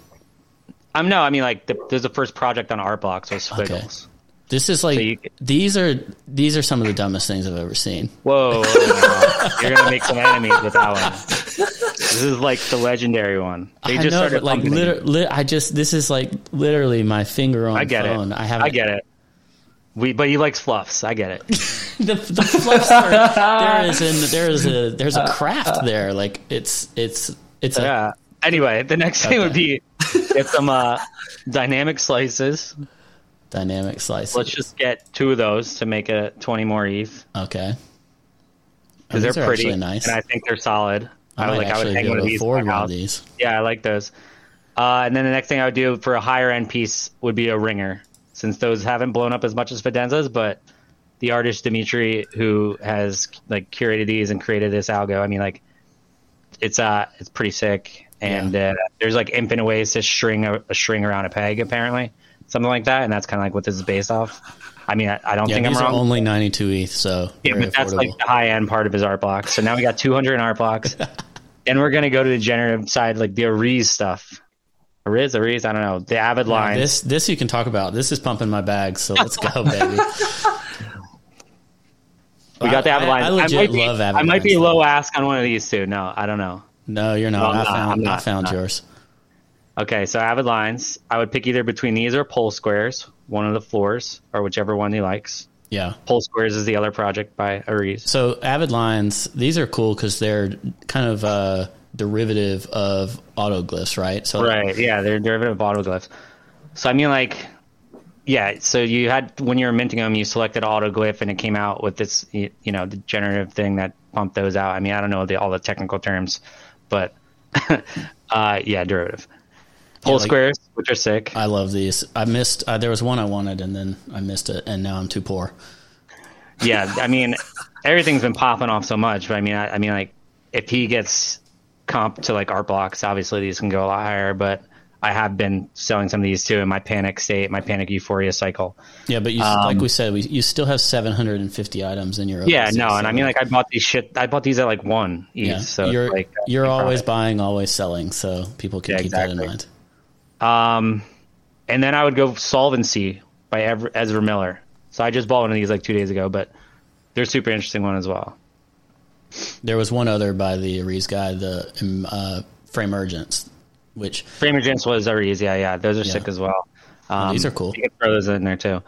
Um, no, I mean like the, there's the first project on art blocks was squiggles. This is like So you- these are these are some of the dumbest things I've ever seen. Whoa, [laughs] you're gonna make some enemies with that one. This is like the legendary one. They I just know, started like liter- lit- I just this is like literally my finger on I get phone. it. I have I get it. We, but he likes fluffs. I get it. [laughs] the, the fluffs are, there is an, there is a there's a craft there. Like it's it's it's a Yeah. Anyway, the next thing would be [laughs] get some uh, dynamic slices. dynamic slices. Let's just get two of those to make a 20 more ETH okay. because they're pretty nice. and I think they're solid. I I, might would like. I would actually hang one of these in afford my one of house. these. Yeah, I like those. Uh, and then the next thing I would do for a higher end piece would be a ringer, since those haven't blown up as much as Fidenzas, but the artist Dimitri, who has like curated these and created this algo, I mean, like it's uh it's pretty sick. And uh, there's like infinite ways to string a, a string around a peg, apparently, something like that, and that's kind of like what this is based off. I mean, I, I don't Yeah, think I'm wrong. only 92 ETH, so Yeah, but that's affordable. like the high end part of his art block. So now we got 200 in art blocks. [laughs] and we're gonna go to the generative side, like the Ariz stuff. Ariz, Ariz, I don't know. The Avid lines. This this you can talk about. This is pumping my bag, so let's go, baby. [laughs] we got the I- Avid I- lines. I legit might be, love Avid I might be though. low ask on one of these two. No, I don't know. No, you're not. No, I not. found I'm I found No. yours. Okay, so Avid lines. I would pick either between these or Pole Squares, one of the floors, or whichever one he likes. Yeah. Pole Squares is the other project by Ariz. So Avid lines, these are cool because they're kind of uh, derivative of autoglyphs, right? So Right. Yeah, they're derivative of autoglyphs. So I mean, like, yeah. So you had when you were minting them, you selected autoglyph, and it came out with this, you know, the generative thing that pumped those out. I mean, I don't know the, all the technical terms, but [laughs] uh, yeah, derivative. Pole like- squares, which are sick. I love these. I missed. Uh, there was one I wanted, and then I missed it, and now I'm too poor. yeah, I mean, everything's been popping off so much, but I mean, I, I mean, like, if he gets comp to like art blocks, obviously these can go a lot higher, but. I have been selling some of these too in my panic state, my panic euphoria cycle. Yeah, but you, like we said, we, you still have 750 items in your. Um, Yeah, no, and I mean, like, I bought these shit. I bought these at like one each. yeah, so you're like, uh, you're always profit. buying, always selling, so people can Yeah, keep that in mind. Um, and then I would go Solvency by Ezra Miller. So I just bought one of these like two days ago, but they're super interesting one as well. There was one other by the Aries guy, the um, uh, Framergence, which Frame Gents was Aries, yeah, yeah, those are Yeah. sick as well. Um, these are cool. You can throw those in there too.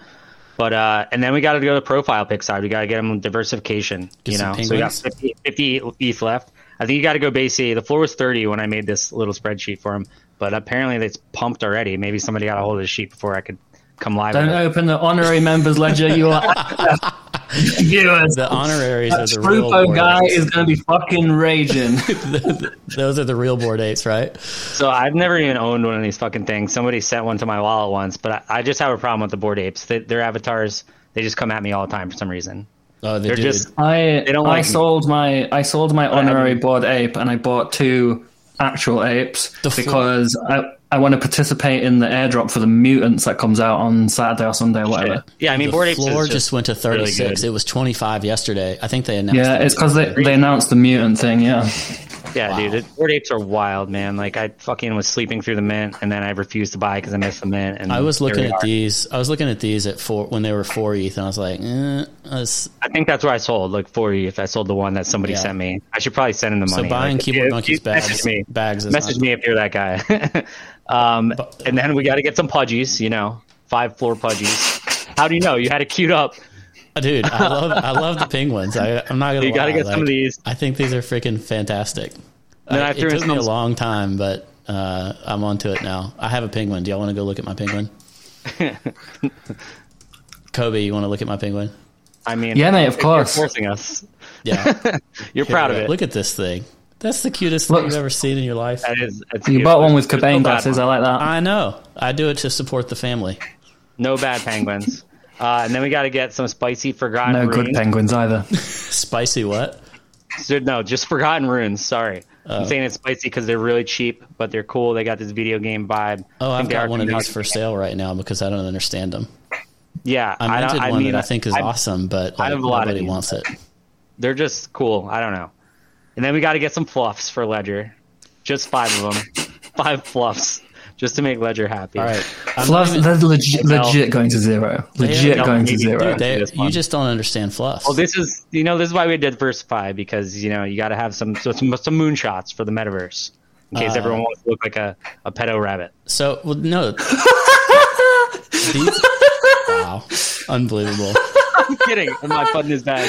But uh, and then we got to go to the profile pick side. We got to get them diversification. Get you some know, so we got 50, 50 ETH left. I think you got to go base E. The floor was thirty when I made this little spreadsheet for him, but apparently it's pumped already. Maybe somebody got a hold of the sheet before I could come live. Don't with it. open the honorary members ledger. You are viewers. [laughs] [laughs] [laughs] the honoraries are the real board guy apes. is going to be fucking raging. [laughs] Those are the real Bored Apes, right? So I've never even owned one of these fucking things. Somebody sent one to my wallet once, but I, I just have a problem with the Bored Apes. They, their avatars, they just come at me all the time for some reason. Oh, they They're do. just I They don't I like me. sold my I sold my honorary Bored Ape and I bought two actual apes The fl- because I I want to participate in the airdrop for the mutants that comes out on Saturday or Sunday or whatever. yeah. I mean, the Bored Apes floor is just, went to really 36. good. it was 25 yesterday. I think they announced. Yeah, it's because they, they announced the mutant thing. Yeah, [laughs] Yeah, dude, it, Bored Apes are wild, man. Like I fucking was sleeping through the mint, and then I refused to buy because I missed the mint. And I was looking at are. these. I was looking at these at four when they were four ETH, and I was like, eh, that's- I think that's where I sold like for you. If I sold the one that somebody Yeah. sent me, I should probably send him the money. so money. buying Like, keyboard if- monkeys if- bags. Message me. Bags is Message not- me if you're that guy. [laughs] um, and then we got to get some pudgies. You know, five floor pudgies. How do you know? You had it queued up. dude. I love I love the penguins. I, I'm not gonna. You got to lie, get some of these. I think these are freaking fantastic. Then Uh, I it threw in took me a long time, but uh, I'm onto it now. I have a penguin. Do y'all want to go look at my penguin? [laughs] Cobie, you want to look at my penguin? I mean, Yeah, mate, of if you're course. forcing us. Yeah, [laughs] You're proud of it. Look at this thing. That's the cutest Look. thing you've ever seen in your life. That is. You cute. bought one with There's no Cobain bad glasses. I like that. I know. I do it to support the family. No bad [laughs] penguins. Uh, and then we got to get some spicy forgotten runes. No good penguins either. Spicy what? So, no, just forgotten runes. Sorry, Oh. I'm saying it's spicy because they're really cheap, but they're cool. They got this video game vibe. Oh, I I've think they got are one of these for sale right now because I don't understand them. Yeah, I I, don't, minted I one mean, that I think is I- awesome, but I like, have a lot of nobody these. wants it. They're just cool. I don't know. And then we got to get some fluffs for Ledger. Just five of them. [laughs] five fluffs. Just to make Ledger happy. All right, I'm Fluff, not even- they're legit, No. legit going to zero. Legit no, going to zero. do they- you just don't understand fluff. Well, this is you know this is why we did diversify because you know you got to have some so some some moonshots for the metaverse in case Uh, everyone wants to look like a, a pedo rabbit. So, well, no. [laughs] These, wow, unbelievable. I'm kidding. I'm not putting his bag.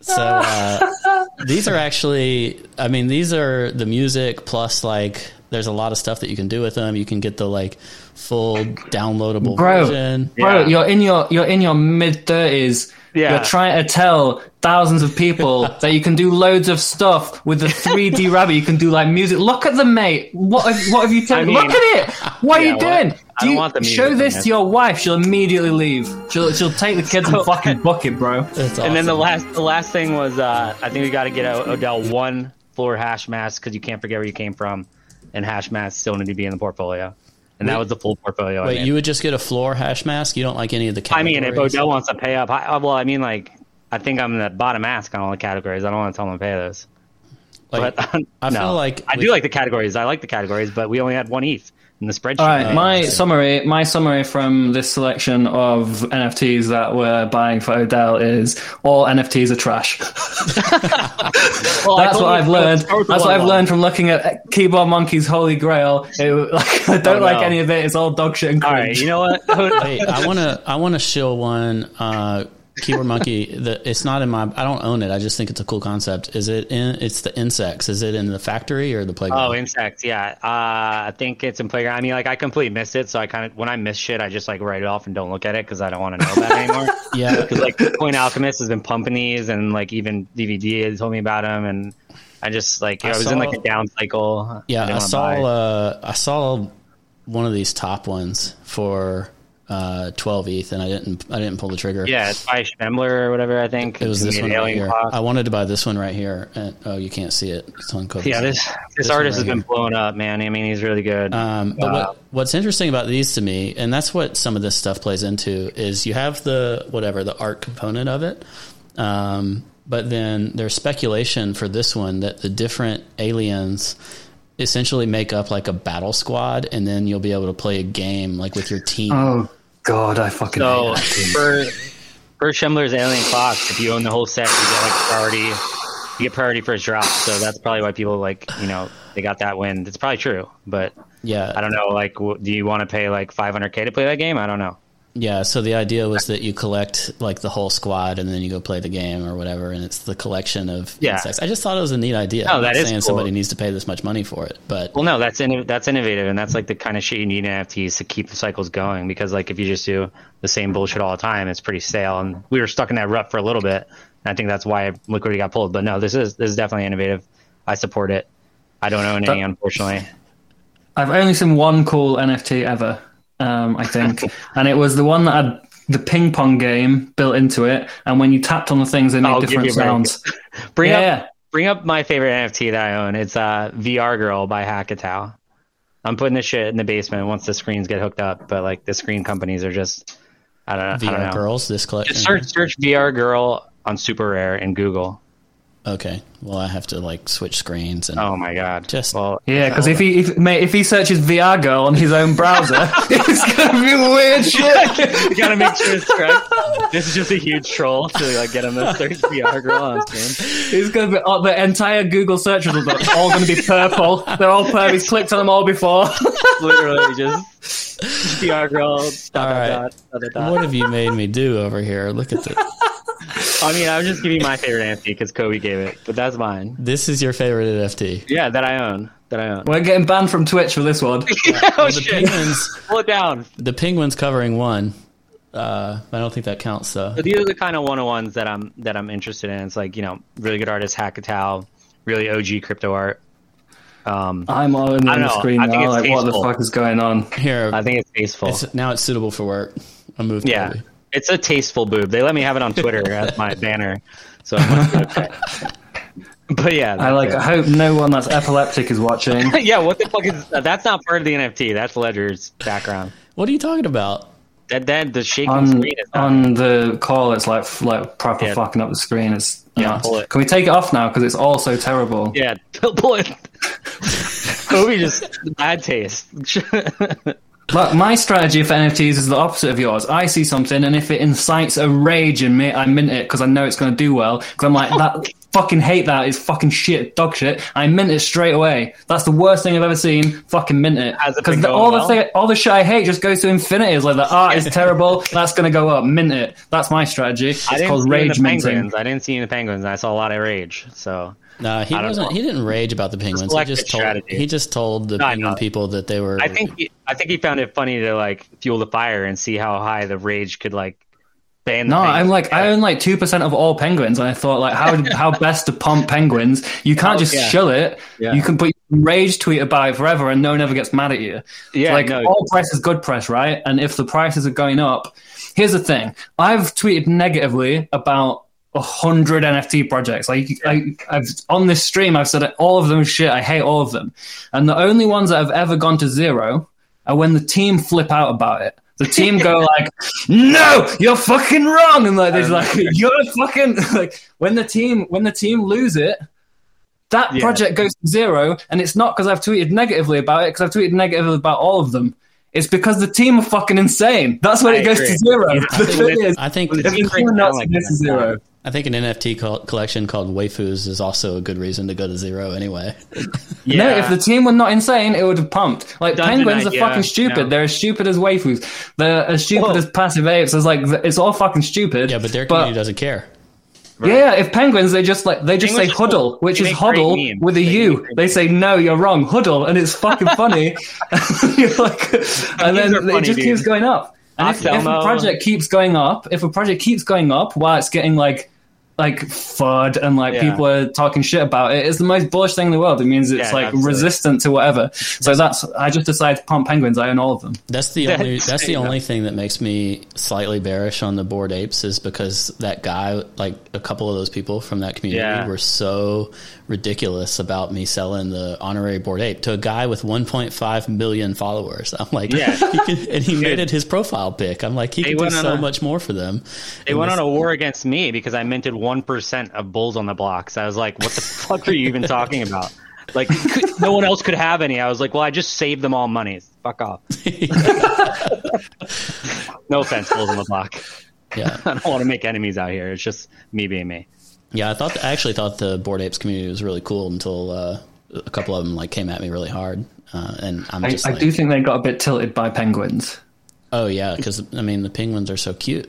So uh, these are actually, I mean, these are the music plus like there's a lot of stuff that you can do with them. You can get the like full downloadable bro, version. bro, Yeah. you're in your you're in your mid thirties. Yeah. You're trying to tell thousands of people [laughs] that you can do loads of stuff with the 3D [laughs] rabbit. You can do like music. Look at the mate. What have, what have you taken? I mean- Look at it. What are Yeah, you what? Doing? I Do don't want the show this to your wife? She'll immediately leave. She'll she'll take the kids and [laughs] fucking book it, bro. That's And then the last the last thing was uh, I think we got to get O- Odell one floor hash mask because you can't forget where you came from, and hash masks still need to be in the portfolio. And that was the full portfolio. I Wait, made. you would just get a floor hash mask? You don't like any of the categories? I categories? mean, if Odell wants to pay up, I, well, I mean, like, I think I'm the bottom mask on all the categories. I don't want to tell him to pay those. Like, but [laughs] I no. feel like I with- do like the categories. I like the categories, but we only had one ETH in the spreadsheet. All right, my I summary, my summary from this selection of NFTs that we're buying for Odell is all NFTs are trash. [laughs] Well, That's what I've learned. start with the That's what I've learned from looking at Keyboard Monkey's Holy Grail. It, [laughs] like, I don't Oh, like no. any of it. It's all dog shit and All cringe. right, you know what? [laughs] Wait, I want to. I want to shill one. Uh, Keyboard Monkey. The, it's not in my. I don't own it. I just think it's a cool concept. Is it in? It's the insects. Is it in the factory or the playground? Oh, insects. Yeah, uh, I think it's in playground. I mean, like I completely missed it, so I kind of when I miss shit, I just like write it off and don't look at it because I don't want to know about it anymore. [laughs] yeah. [laughs] Because like Coin Alchemist has been pumping these, and like even DVD has told me about them, and I just like I, I was in like a down cycle. Yeah, didn't I saw. Uh, I saw one of these top ones for uh, 12 ETH, and I didn't. I didn't pull the trigger. yeah, it's by Schmembler or whatever. I think It was this one right here. Clock. I wanted to buy this one right here. And, oh, you can't see it. It's on Coke. Yeah, this this, one artist right has been blown up, man. I mean, he's really good. Um, but Uh, what, what's interesting about these to me, and that's what some of this stuff plays into, is you have the whatever the art component of it, um, but then there's speculation for this one that the different aliens essentially make up like a battle squad, and then you'll be able to play a game like with your team. Oh God, I fucking So hate that team. for for Schembler's Alien Clocks, if you own the whole set, you get like priority. You get priority first drop. So that's probably why people like you know they got that win. It's probably true, but yeah, I don't know. Like, do you want to pay like 500k to play that game? I don't know. Yeah, so the idea was that you collect like the whole squad and then you go play the game or whatever, and it's the collection of Yeah. insects. I just thought it was a neat idea. No, that is saying cool. somebody needs to pay this much money for it, but Well, no, that's inno- that's innovative, and that's like the kind of shit you need in NFTs to keep the cycles going. Because like if you just do the same bullshit all the time, it's pretty stale. And we were stuck in that rut for a little bit. And I think that's why liquidity got pulled. But no, this is this is definitely innovative. I support it. I don't own any, unfortunately. I've only seen one cool NFT ever, um, I think, and it was the one that had the ping pong game built into it, and when you tapped on the things, they made I'll different you a break. sounds. [laughs] Bring Yeah. up bring up my favorite NFT that I own. It's uh, VR Girl by Hackatao. I'm putting this shit in the basement once the screens get hooked up. But like the screen companies are just I don't, I don't VR know. girls, this collection. Just search search VR Girl on Super Rare in Google. Okay, well I have to like switch screens and Oh my god! Just- well, Yeah, because if he, if, mate, if he searches VR girl on his own browser, [laughs] [laughs] it's gonna be weird shit. you gotta make sure it's correct. This is just a huge troll to like get him to search VR Girl on screen. It's gonna be oh, the entire Google search results are all gonna be purple. They're all purple. He's clicked on them all before. [laughs] Literally just VR Girl. Dot, All dot, dot, dot, dot, dot. what have you made me do over here? Look at this. I mean, I'm just giving my favorite NFT because Cobie gave it, but that's mine. This is your favorite NFT. Yeah, that I own. That I own. We're getting banned from Twitch for this one. [laughs] oh The shit! penguins, [laughs] Pull it down. the penguins covering one. Uh, I don't think that counts though. But these are the kind of one on ones that I'm that I'm interested in. It's like you know, really good artist Hackatao, really OG crypto art. Um, I'm all in I on don't the know. screen I think now. it's Like, what the fuck is going on? Here, I think it's tasteful. it's, now it's suitable for work. I moved. yeah, Cobie. it's a tasteful boob. They let me have it on Twitter as my [laughs] banner, so it must be okay. But yeah, I like. I hope no one that's epileptic is watching. [laughs] yeah, what the fuck is that's not part of the NFT. That's Ledger's background. What are you talking about? That that the shaking on screen is not. on the call, it's like like proper Yeah. fucking up the screen. It's Yeah, pull it. Can we take it off now? Because it's all so terrible. yeah, [laughs] pull it. Cobie just bad taste. [laughs] Look, my strategy for NFTs is the opposite of yours. I see something, and if it incites a rage in me, I mint it because I know it's going to do well. Because I'm like that. Fucking hate that. It's fucking shit, dog shit. I mint it straight away. That's the worst thing I've ever seen. Fucking mint it. Has it been Because going all the thing, all the shit I hate just goes to infinity. It's like the art is [laughs] terrible. That's gonna go up. Mint it. That's my strategy. It's I didn't called see rage the minting. penguins. I didn't see the penguins. I saw a lot of rage. So No, he wasn't. know. He didn't rage about the penguins. He just told. strategy. He just told the No, penguin people that they were. I think he, I think he found it funny to like fuel the fire and see how high the rage could like the No. I'm like I own like two percent of all penguins, and I thought like how [laughs] how best to pump penguins. You can't oh, just yeah. shill it. Yeah. You can put rage tweet about it forever, and no one ever gets mad at you. Yeah, like no. all press is good press, right? And if the prices are going up, here's the thing: I've tweeted negatively about a hundred NFT projects. Like I, I've on this stream, I've said all of them shit. I hate all of them, and the only ones that have ever gone to zero are when the team flip out about it. The team go like, "No, you're fucking wrong," and like, they're um, like, "You're fucking [laughs] like." When the team when the team lose it, that Yeah. project goes to zero, and it's not because I've tweeted negatively about it, because I've tweeted negatively about all of them. It's because the team are fucking insane. That's when I it goes agree. to zero. I The think thing that- is, I think. When the if team the breaks nuts, like it goes to that, zero. I think an NFT col- collection called Waifus is also a good reason to go to zero anyway. [laughs] yeah. No, if the team were not insane, it would have pumped. Like Dungeon penguins idea, are fucking stupid. no. They're as stupid as waifus. They're as stupid Whoa. as passive apes. It's like it's all fucking stupid. Yeah, but their community doesn't care. Yeah, if penguins, they just like they just Penguins say are cool. huddle, which They is huddle with a They U. They say no, you're wrong, huddle, and it's fucking [laughs] funny. You're [laughs] like, and then it just dude. keeps going up. And if, if a project keeps going up, if a project keeps going up while it's getting like like FUD and like Yeah. people are talking shit about it, it's the most bullish thing in the world. It means it's Yeah, like absolutely. resistant to whatever. So that's I just decided to pump penguins. I own all of them. That's the only. That's the only thing that makes me slightly bearish on the Bored Apes is because that guy, like a couple of those people from that community, Yeah. were so ridiculous about me selling the honorary Bored Ape to a guy with 1.5 million followers. I'm like, Yeah. [laughs] he can, and he made it his profile pic. I'm like, he They can do went on so a- much more for them. They went on a war against me because I minted one percent of bulls on the blocks. I was like, "What the [laughs] fuck are you even talking about?" Like, could- no one else could have any. I was like, "Well, I just saved them all money. Fuck off." [laughs] no offense, bulls on the block. Yeah. I don't want to make enemies out here. It's just me being me. Yeah, I thought I actually thought the Bored Apes community was really cool until uh, a couple of them like came at me really hard, uh, and I'm I, just I like, do think they got a bit tilted by penguins. oh yeah, because I mean the penguins are so cute.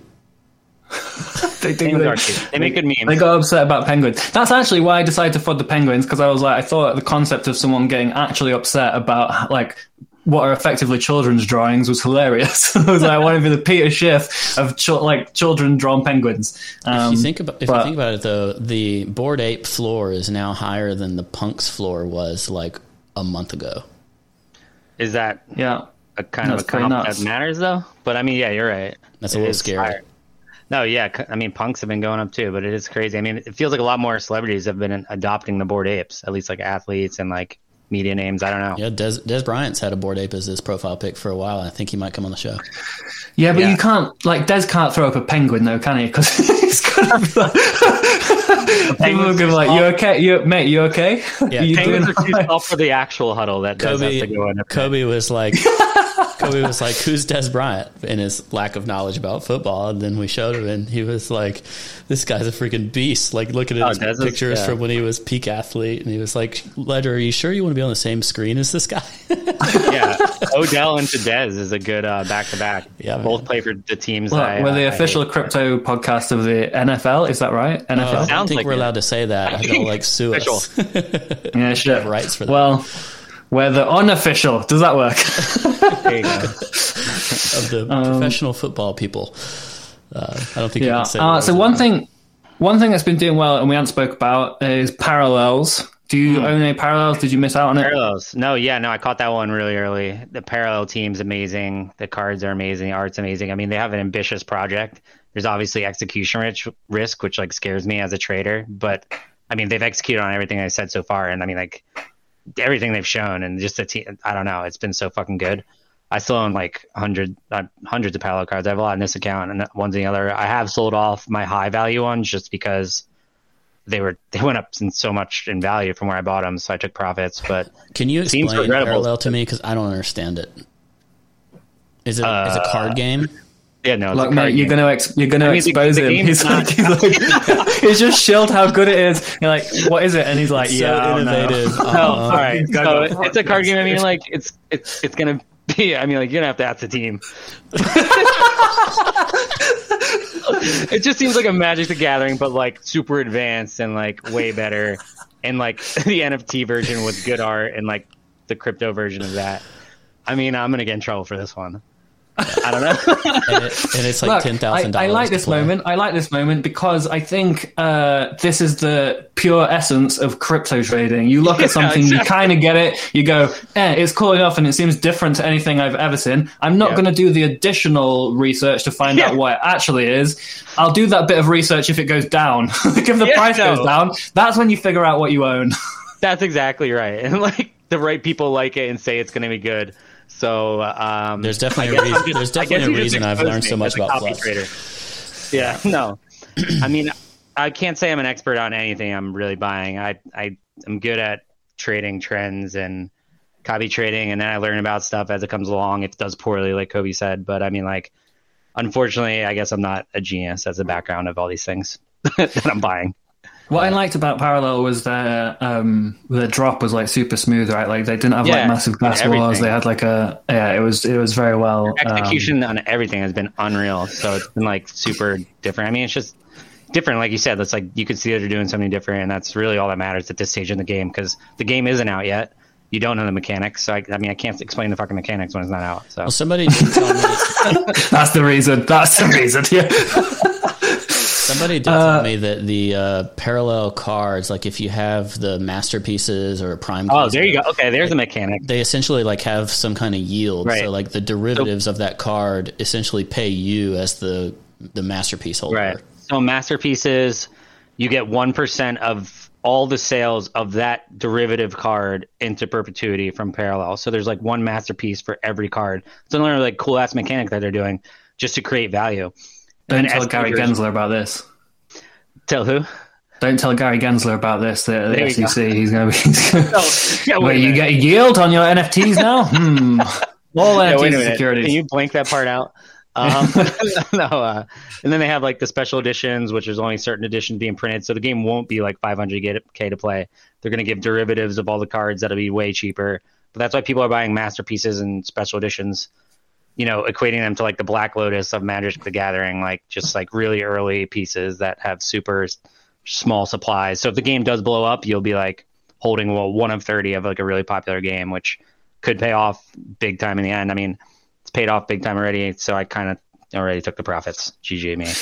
[laughs] They, think they- They make good memes. They got upset about penguins. That's actually why I decided to fund the penguins because I was like, I thought the concept of someone getting actually upset about like what are effectively children's drawings was hilarious. [laughs] I was like, I want to be the Peter Schiff of chil- like children drawn penguins. Um, If you think about if but- you think about it though, the Bored Ape floor is now higher than the punks floor was like a month ago. Is that yeah, a kind That's of a pretty comp nuts. that matters though? But I mean, yeah, you're right. That's a It little scary. higher. No, yeah, c- I mean, punks have been going up too, but it is crazy. I mean, it feels like a lot more celebrities have been adopting the Bored Apes, at least like athletes and like media names. I don't know. Yeah, Des, Dez Bryant's had a Bored Ape as his profile pic for a while. I think he might come on the show. yeah, but Yeah. you can't like Dez can't throw up a penguin though, can he? Because [laughs] he's gonna [laughs] be like, people are penguins gonna be are like, small. you okay? You mate, you okay? Yeah, [laughs] you Penguins are doing too all right?" small for the actual huddle that does have Cobie, to go in. Cobie was like, Cobie was like, "Who's Dez Bryant?" In his lack of knowledge about football, and then we showed him, and he was like, "This guy's a freaking beast!" Like looking at Oh, his Dez is- pictures yeah. from when he was peak athlete, and he was like, "Ledger, are you sure you want to be on the same screen as this guy?" [laughs] yeah, Odell and Tadez is a good uh, back to back. Yeah, man. both play for the teams. Well, I, we're the I official hate. crypto podcast of the NFL. Is that right? I NFL. don't think like we're it. allowed to say that. They'll like sue [laughs] Official. us. [laughs] yeah, shit. have rights for that. Well, we're the unofficial. Does that work? There you go. [laughs] of the professional football people. Uh, I don't think. You Um, yeah. can say Uh, so one that. thing, one thing that's been doing well, and we haven't spoke about, is parallels. Do you Hmm. own any parallels? Did you miss out on it? Parallels. No, yeah, no, I caught that one really early. The parallel team's amazing. The cards are amazing. The art's amazing. I mean, they have an ambitious project. There's obviously execution rich, risk, which like scares me as a trader. But I mean, they've executed on everything I said so far, and I mean, like everything they've shown, and just the team. I don't know. It's been so fucking good. I still own like hundred, uh, hundreds of parallel cards. I have a lot in this account and ones in the other. I have sold off my high value ones just because they were [laughs] they went up in so much in value from where I bought them, so I took profits. But Can you Seems explain regrettable. parallel to me because I don't understand it? Is it is Uh, a card game? Yeah, no, Like, a mate, you're game. gonna ex- you're gonna I mean, expose the him. [laughs] He's like, he's like, [laughs] [laughs] he's just shilled how good it is. You're like, what is it? And he's like, So yeah, I don't know. innovative. No, Uh-uh. all right. So go. it's a card game. I mean, like it's it's it's gonna be. I mean, like you're gonna have to ask the team. it just seems like a Magic the Gathering, but like super advanced and like way better, and like the NFT version with good art and like the crypto version of that. I mean, I'm gonna get in trouble for this one. I don't know. and, it, and it's like Look, ten thousand I, I like this moment. I like this moment because I think uh, this is the pure essence of crypto trading. You look Yeah, at [laughs] something, you exactly. kind of get it. You go, eh, it's cool enough, and it seems different to anything I've ever seen. I'm not Yeah. going to do the additional research to find out what it actually is. I'll do that bit of research if it goes down. [laughs] like if the Yeah, price no. goes down, that's when you figure out what you own. [laughs] That's exactly right, and like the right people like it and say it's gonna be good. So um, There's definitely a reason. Just- There's definitely a reason I've learned so much about copy trader. Yeah, [laughs] no. I mean, I can't say I'm an expert on anything I'm really buying. I I am good at trading trends and copy trading, and then I learn about stuff as it comes along. If it does poorly, like Cobie said, but I mean, like, unfortunately, I guess I'm not a genius as a background of all these things [laughs] that I'm buying. What I liked about Parallel was their um, their drop was like super smooth, right? Like they didn't have Yeah, like massive gas wars. They had like a yeah, it was it was very well. um, execution on everything has been unreal. So it's been like super different. I mean, it's just different, like you said. It's like you can see that they're doing something different, and that's really all that matters at this stage in the game because the game isn't out yet. You don't know the mechanics. So I, I mean, I can't explain the fucking mechanics when it's not out. So Well, somebody did tell me. [laughs] That's the reason. That's the reason. Yeah. [laughs] Somebody did tell me that the uh, parallel cards, like if you have the masterpieces or prime. oh, there you go. Okay, there's a mechanic. They essentially like have some kind of yield. Right. So like the derivatives of that card essentially pay you as the the masterpiece holder. Right. So masterpieces, you get one percent of all the sales of that derivative card into perpetuity from parallel. So there's like one masterpiece for every card. It's another like cool ass mechanic that they're doing just to create value. Don't tell Gary figures- Gensler about this. Tell who? Don't tell Gary Gensler about this. The, the you go. SEC. He's going to be. [laughs] Gonna, yeah, wait Wait, you get a yield on your NFTs now? [laughs] Hmm. All Yeah, NFTs wait a are minute. securities. Can you blank that part out? [laughs] Um, no, uh, and then they have like the special editions, which is only certain editions being printed. So the game won't be like 500k to play. They're going to give derivatives of all the cards that'll be way cheaper. But that's why people are buying masterpieces and special editions. You know, equating them to like the Black Lotus of Magic the Gathering, like just like really early pieces that have super small supplies. So if the game does blow up, you'll be like holding well one of 30 of like a really popular game, which could pay off big time in the end. I mean, it's paid off big time already, so I kind of already took the profits. GG me.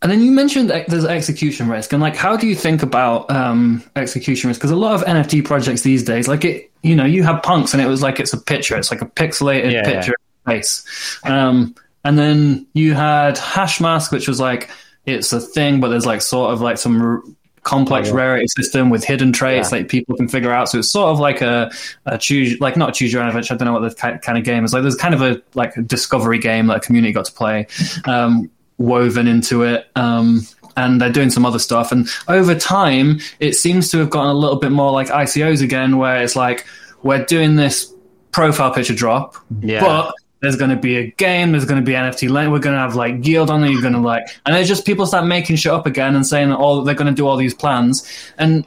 And then you mentioned there's execution risk, and like, how do you think about um, execution risk? Because a lot of NFT projects these days, like it, you know, you have punks, and it was like it's a picture, it's like a pixelated Yeah, picture face. Um, and then you had Hashmask, which was like it's a thing, but there's like sort of like some r- complex Oh, yeah. rarity system with hidden traits Yeah. that people can figure out. So it's sort of like a, a choose, like not a choose your own adventure. I don't know what the kind of game is. Like there's kind of a like a discovery game that a community got to play, um, woven into it. Um, and they're doing some other stuff. And over time, it seems to have gotten a little bit more like ICOs again, where it's like we're doing this profile picture drop, Yeah. but there's going to be a game, there's going to be NFT link, we're going to have like yield on it, you're going to like, and it's just people start making shit up again and saying that all they're going to do all these plans. And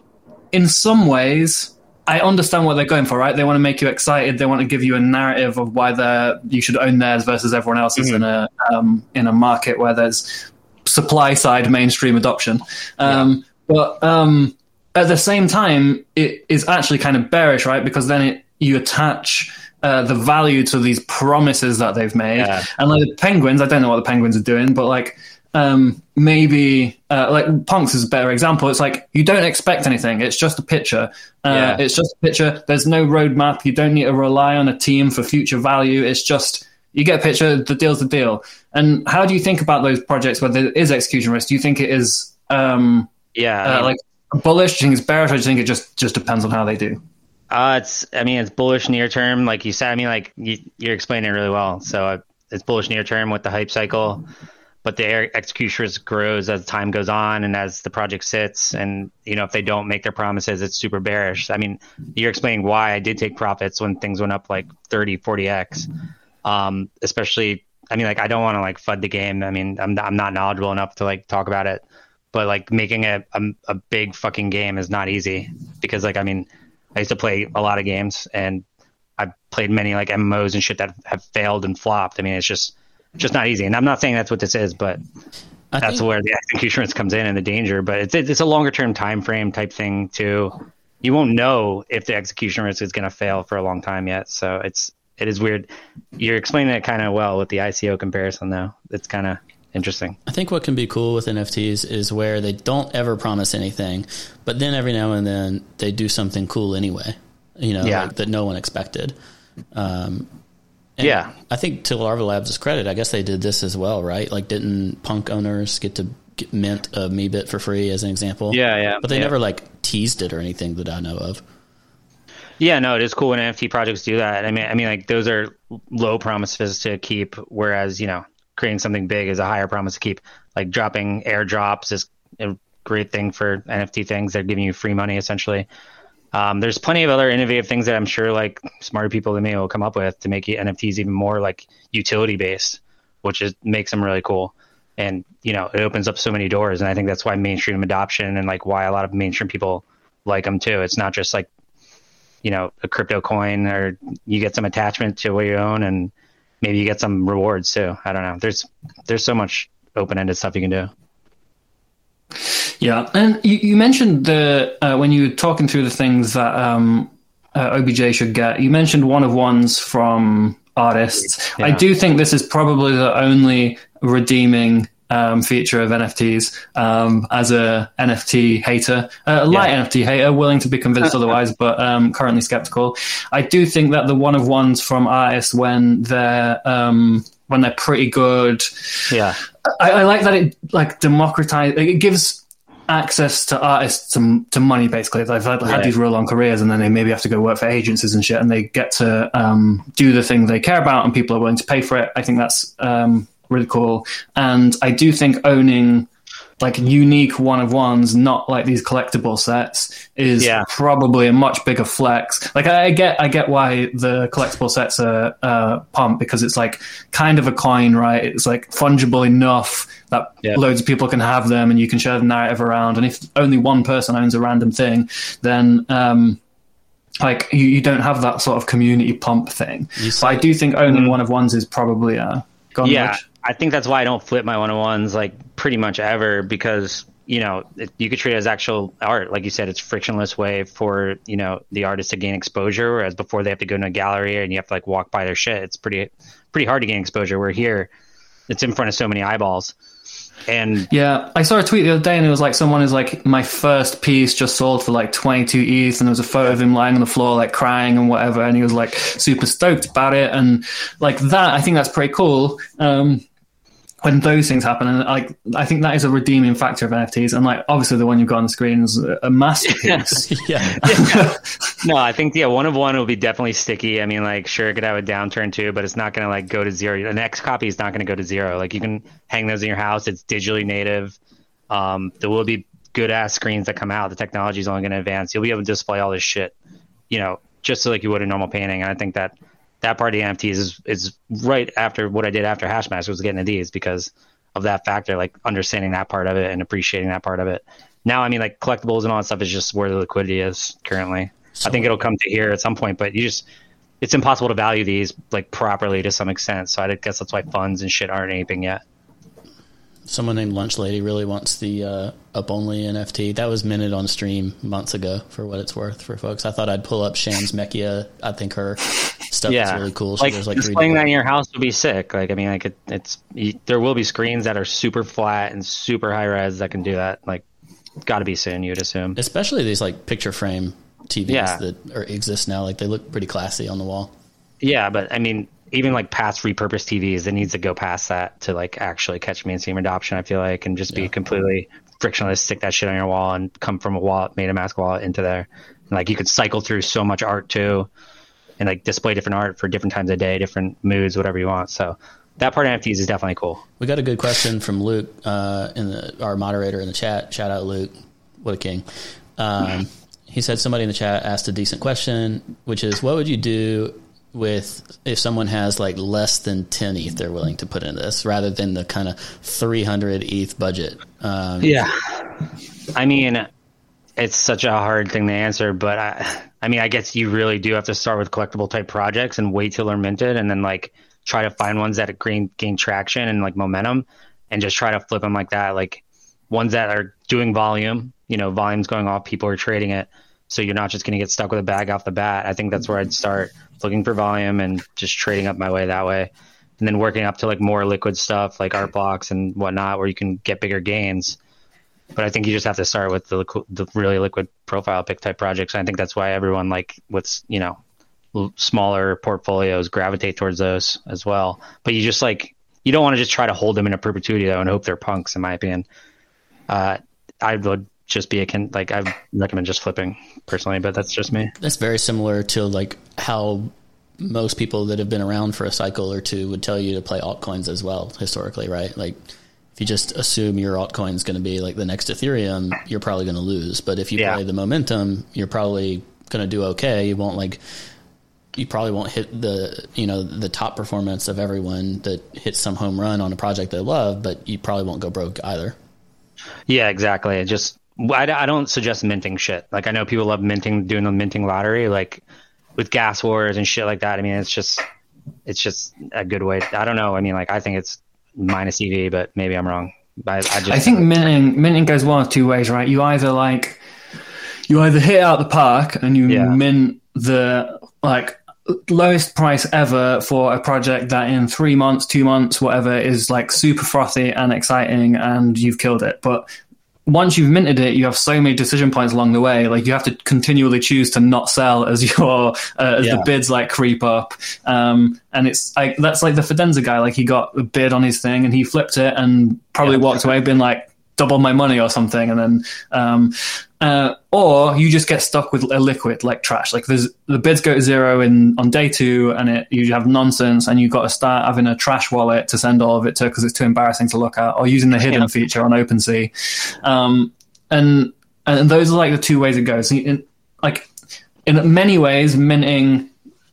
in some ways, I understand what they're going for, right? They want to make you excited. They want to give you a narrative of why they're you should own theirs versus everyone else's in a um, in a market where there's supply side mainstream adoption. Um, But um, at the same time, it is actually kind of bearish, right? Because then it, you attach uh, the value to these promises that they've made, Yeah. and like the penguins, I don't know what the penguins are doing, but like um, maybe uh, like punks is a better example. It's like you don't expect anything; it's just a picture. Uh, Yeah. It's just a picture. There's no roadmap. You don't need to rely on a team for future value. It's just you get a picture. The deal's the deal. And how do you think about those projects where there is execution risk? Do you think it is um, yeah. Uh, like bullish? Do you think it's bearish? Or do you think it just just depends on how they do? Uh, it's. I mean, it's bullish near term, like you said. I mean, like you, you're explaining it really well. So uh, it's bullish near term with the hype cycle, but the execution risk grows as time goes on and as the project sits. And you know, if they don't make their promises, it's super bearish. I mean, you're explaining why I did take profits when things went up like 30, 40 x. Um, especially I mean, like I don't want to like fud the game. I mean, I'm I'm not knowledgeable enough to like talk about it, but like making a a, a big fucking game is not easy because like I mean, I used to play a lot of games and I've played many like MMOs and shit that have failed and flopped. I mean, it's just just not easy. And I'm not saying that's what this is, but I that's think- where the execution risk comes in and the danger. But it's it's a longer term time frame type thing too. You won't know if the execution risk is going to fail for a long time yet. So it's it is weird. You're explaining it kind of well with the ICO comparison, though. It's kind of interesting. I think what can be cool with NFTs is where they don't ever promise anything, but then every now and then they do something cool anyway. You know, Yeah. like, that no one expected. Um, Yeah. I think to Larva Labs' credit, I guess they did this as well, right? Like, didn't punk owners get to get mint a Meebit for free as an example? Yeah, yeah, But they yeah. never like teased it or anything that I know of. Yeah, no, it is cool when NFT projects do that. I mean, I mean, like those are low promises to keep, whereas you know, creating something big is a higher promise to keep. Like dropping airdrops is a great thing for NFT things. They're giving you free money essentially. Um, there's plenty of other innovative things that I'm sure like smarter people than me will come up with to make NFTs even more like utility based, which is makes them really cool. And you know, it opens up so many doors, and I think that's why mainstream adoption and like why a lot of mainstream people like them too. It's not just like you know a crypto coin or you get some attachment to what you own and maybe you get some rewards too i don't know there's there's so much open-ended stuff you can do Yeah, and you, you mentioned the uh, when you were talking through the things that um, uh, OBJ should get. You mentioned one of ones from artists. I do think this is probably the only redeeming um, feature of NFTs. Um, as a NFT hater, uh, a light Yeah. NFT hater, willing to be convinced [laughs] otherwise, but um, currently skeptical. I do think that the one of ones from artists when they're um, when they're pretty good. yeah I, I like that it like democratize. It gives access to artists to, to money. Basically, they've had, had these real long careers, and then they maybe have to go work for agencies and shit, and they get to um, do the thing they care about, and people are willing to pay for it. I think that's um, really cool, and I do think owning like unique one of ones, not like these collectible sets, is Yeah. probably a much bigger flex. Like I, get, I get why the collectible sets are uh, pumped because it's like kind of a coin, right? It's like fungible enough that Yeah. loads of people can have them, and you can share the narrative around. And if only one person owns a random thing, then um, like you, you don't have that sort of community pump thing. But I do think owning one of ones is probably a. gone Mm-hmm. yeah. I think that's why i don't flip my one-on-ones like pretty much ever because you know it, you could treat it as actual art like you said it's frictionless way for you know the artist to gain exposure whereas before they have to go to a gallery and you have to like walk by their shit it's pretty pretty hard to gain exposure We're here it's in front of so many eyeballs and Yeah, I saw a tweet the other day, and it was like someone is like, "My first piece just sold for like 22 ETH," and there was a photo of him lying on the floor, like crying and whatever, and he was like super stoked about it, and like that. I think that's pretty cool. Um, when those things happen, and like I think that is a redeeming factor of NFTs, and like obviously the one you've got on the screen is a a masterpiece. [laughs] yeah. No, I think yeah, one of one will be definitely sticky. I mean, like sure it could have a downturn too, but it's not gonna like go to zero. The next copy is not gonna go to zero. Like you can hang those in your house. It's digitally native. Um, there will be good ass screens that come out. The technology is only gonna advance. You'll be able to display all this shit, you know, just like you would a normal painting. And I think that that part of the NFTs is is right after what I did after Hashmaster was getting to these because of that factor, like understanding that part of it and appreciating that part of it. Now, I mean, like collectibles and all that stuff is just where the liquidity is currently. I think it'll come to here at some point, but you just it's impossible to value these like properly to some extent. So I guess that's why funds and shit aren't aping yet. Someone named Lunch Lady really wants the uh, up only NFT. That was minted on stream months ago for what it's worth for folks. I thought I'd pull up Shams Mechia. I think her stuff yeah, is really cool. She Like, like displaying 3D that in your house would be sick. Like I mean, like it, it's you, there will be screens that are super flat and super high res that can do that. Like, got to be soon. You'd assume. especially these like picture frame TVs Yeah. that are, exist now. Like they look pretty classy on the wall. Yeah, but I mean, even like past repurposed TVs, it needs to go past that to like actually catch mainstream adoption. I feel like and just be completely frictionless. Stick that shit on your wall and come from a wallet, MetaMask wallet into there. And, like you could cycle through so much art too, and like display different art for different times of day, different moods, whatever you want. So that part of NFTs is definitely cool. We got a good question from Luke, uh, in the, our moderator in the chat. Shout out Luke, what a king. Um, he said somebody in the chat asked a decent question, which is, what would you do with if someone has like less than 10 ETH they're willing to put in this rather than the kind of 300 ETH budget. Um, Yeah. I mean, it's such a hard thing to answer, but I, I mean, I guess you really do have to start with collectible type projects and wait till they're minted and then like try to find ones that gain, gain traction and like momentum and just try to flip them like that. Like ones that are doing volume, you know, volume's going off, people are trading it. So you're not just going to get stuck with a bag off the bat. I think that's where I'd start looking for volume and just trading up my way that way. And then working up to like more liquid stuff like Art Blocks and whatnot where you can get bigger gains but I think you just have to start with the, liqu- the really liquid profile pick type projects. I think that's why everyone like with you know smaller portfolios gravitate towards those as well. But you just like you don't want to just try to hold them in a perpetuity though and hope they're punks. In my opinion, uh, I would just be a con- like I recommend just flipping personally, but that's just me. That's very similar to like how most people that have been around for a cycle or two would tell you to play altcoins as well historically, right? Like if you just assume your altcoin is going to be like the next Ethereum, you're probably going to lose. But if you Yeah. play the momentum, you're probably going to do okay. You won't like you probably won't hit the you know the top performance of everyone that hits some home run on a project they love, but you probably won't go broke either. Yeah, exactly. Just I, I don't suggest minting shit. Like I know people love minting, doing the minting lottery, like with gas wars and shit like that. I mean, it's just it's just a good way. I don't know. I mean, like I think it's minus EV, but maybe I'm wrong. I, I just I think minting minting goes one of two ways, right? You either like you either hit out the park and you Yeah. mint the like lowest price ever for a project that in three months, two months, whatever is like super frothy and exciting and you've killed it. But once you've minted it, you have so many decision points along the way. Like you have to continually choose to not sell as [laughs] your uh, as Yeah. the bids like creep up. Um, and it's like that's like the Fidenza guy. Like he got a bid on his thing and he flipped it and probably Yeah. walked away, being like double my money or something. And then, um, uh, or you just get stuck with a liquid like trash. Like there's the bids go to zero in on day two, and it you have nonsense, and you've got to start having a trash wallet to send all of it to because it's too embarrassing to look at, or using the hidden Yeah. feature on OpenSea. Um, and and those are like the two ways it goes. In, like in many ways, minting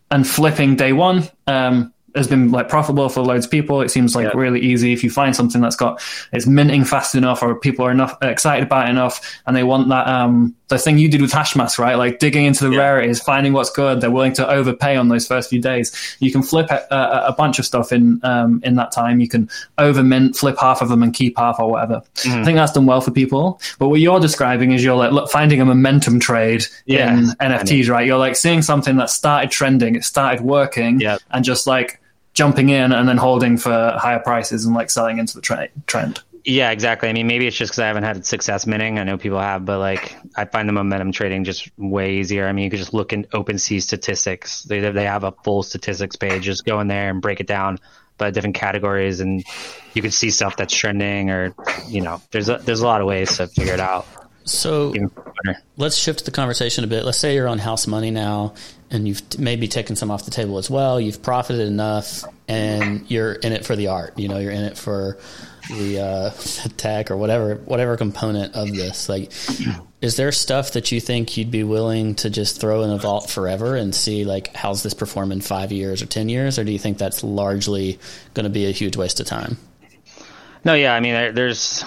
and flipping day one um, has been like profitable for loads of people. It seems like Yeah. really easy if you find something that's got it's minting fast enough, or people are enough excited about it enough, and they want that um, the thing you did with Hashmask, right? Like digging into the Yeah. rarities, finding what's good. They're willing to overpay on those first few days. You can flip a, a, a bunch of stuff in um, in that time. You can over mint, flip half of them, and keep half or whatever. Mm-hmm. I think that's done well for people. But what you're describing is you're like look, finding a momentum trade Yeah. in NFTs, right? You're like seeing something that started trending, it started working, Yep. and just like jumping in and then holding for higher prices and like selling into the tra- trend. Yeah, exactly. I mean, maybe it's just because I haven't had success minting. I know people have, but like I find the momentum trading just way easier. I mean, you could just look in OpenSea statistics. They they have a full statistics page. Just go in there and break it down by different categories, and you can see stuff that's trending, or you know, there's a, there's a lot of ways to figure it out. So let's shift the conversation a bit. Let's say you're on house money now and you've maybe taken some off the table as well. You've profited enough and you're in it for the art. You know, you're in it for the, uh, [laughs] the tech or whatever, whatever component of this. Like, is there stuff that you think you'd be willing to just throw in a vault forever and see like how's this perform in five years or 10 years? Or do you think that's largely going to be a huge waste of time? No, yeah, I mean, there's.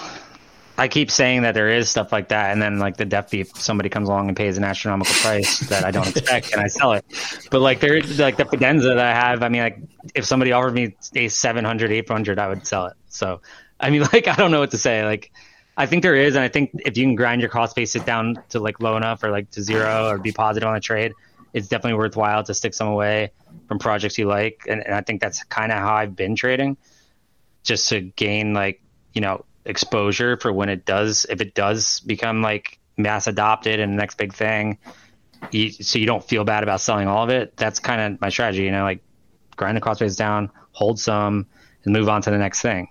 I keep saying that there is stuff like that, and then like the Deafbeef, somebody comes along and pays an astronomical price that I don't [laughs] expect, and I sell it. But like there, like the Fidenza that I have, I mean, like if somebody offered me a 700, 800, I would sell it. So, I mean, [laughs] like I don't know what to say. Like, I think there is, and I think if you can grind your cost base it down to like low enough or like to zero or be positive on a trade, it's definitely worthwhile to stick some away from projects you like, and, and I think that's kind of how I've been trading just to gain like you know exposure for when it does if it does become like mass adopted and the next big thing you, so you don't feel bad about selling all of it. That's kind of my strategy you know like grind the base down hold some and move on to the next thing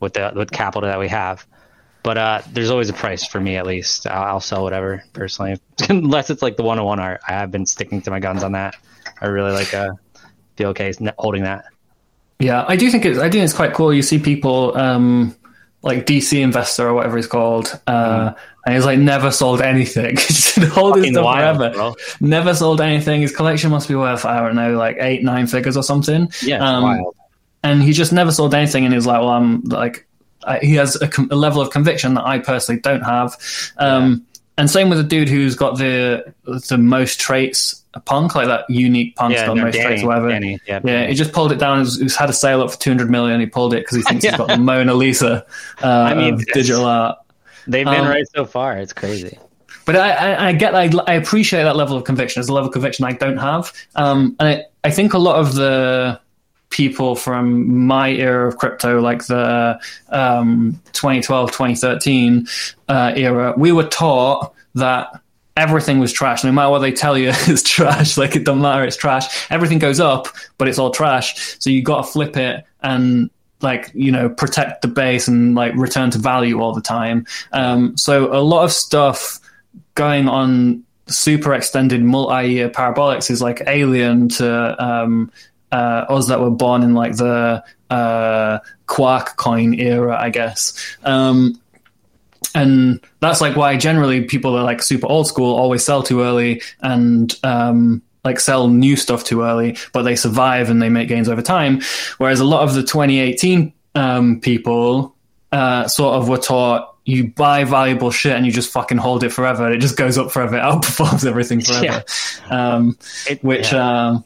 with the with capital that we have. But uh, there's always a price for me at least. I'll, I'll sell whatever personally. [laughs] Unless it's like the one-on-one art. I have been sticking to my guns on that. I really like uh feel okay holding that. Yeah, I do think it's I think it's quite cool. You see people um, like DC investor or whatever he's called. Uh, And he's like never sold anything. He's been holding stuff wild, forever. bro. Never sold anything. His collection must be worth I don't know, like eight, nine figures or something. Yeah, Um, and he just never sold anything. And he was like, "Well, I'm like." I, he has a, com- a level of conviction that I personally don't have, um, and same with the dude who's got the the most traits, a punk like that unique punk's Yeah, got no, most Danny, traits, whatever. Danny, yeah. Yeah, he just pulled it down. He's, he's had a sale up for two hundred million. He pulled it because he thinks [laughs] Yeah. he's got the Mona Lisa [laughs] uh, I mean, of digital art. They've been um, right so far. It's crazy. But I, I, I get, I, I appreciate that level of conviction. It's a level of conviction I don't have, um, and I, I think a lot of the people from my era of crypto, like the um, 2012, 2013 uh, era, we were taught that everything was trash. No matter what they tell you, [laughs] it's trash. Like it doesn't matter, it's trash. Everything goes up, but it's all trash. So you got to flip it and like you know protect the base and like return to value all the time. Um, so a lot of stuff going on super extended multi-year parabolics is like alien to um, uh, us that were born in like the uh, quark coin era, I guess. Um, and that's like why generally people are like super old school always sell too early and um, like sell new stuff too early, but they survive and they make gains over time. Whereas a lot of the 2018 um, people uh, sort of were taught you buy valuable shit and you just fucking hold it forever. It just goes up forever. It [laughs] outperforms everything forever. Um, It- which yeah. um,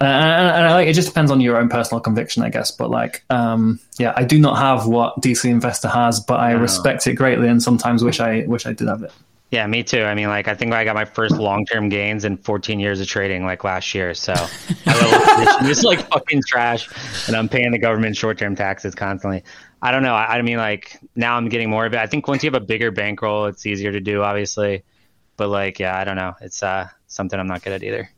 and, and I like it just depends on your own personal conviction, I guess. But like, um, yeah, I do not have what DC Investor has, but I No. respect it greatly, and sometimes wish I wish I did have it. Yeah, me too. I mean, like, I think I got my first long term gains in 14 years of trading, like last year. So, [laughs] my little position is like fucking trash, and I'm paying the government short term taxes constantly. I don't know. I, I mean, like, now I'm getting more of it. I think once you have a bigger bankroll, it's easier to do, obviously. But like, yeah, I don't know. It's uh something I'm not good at either.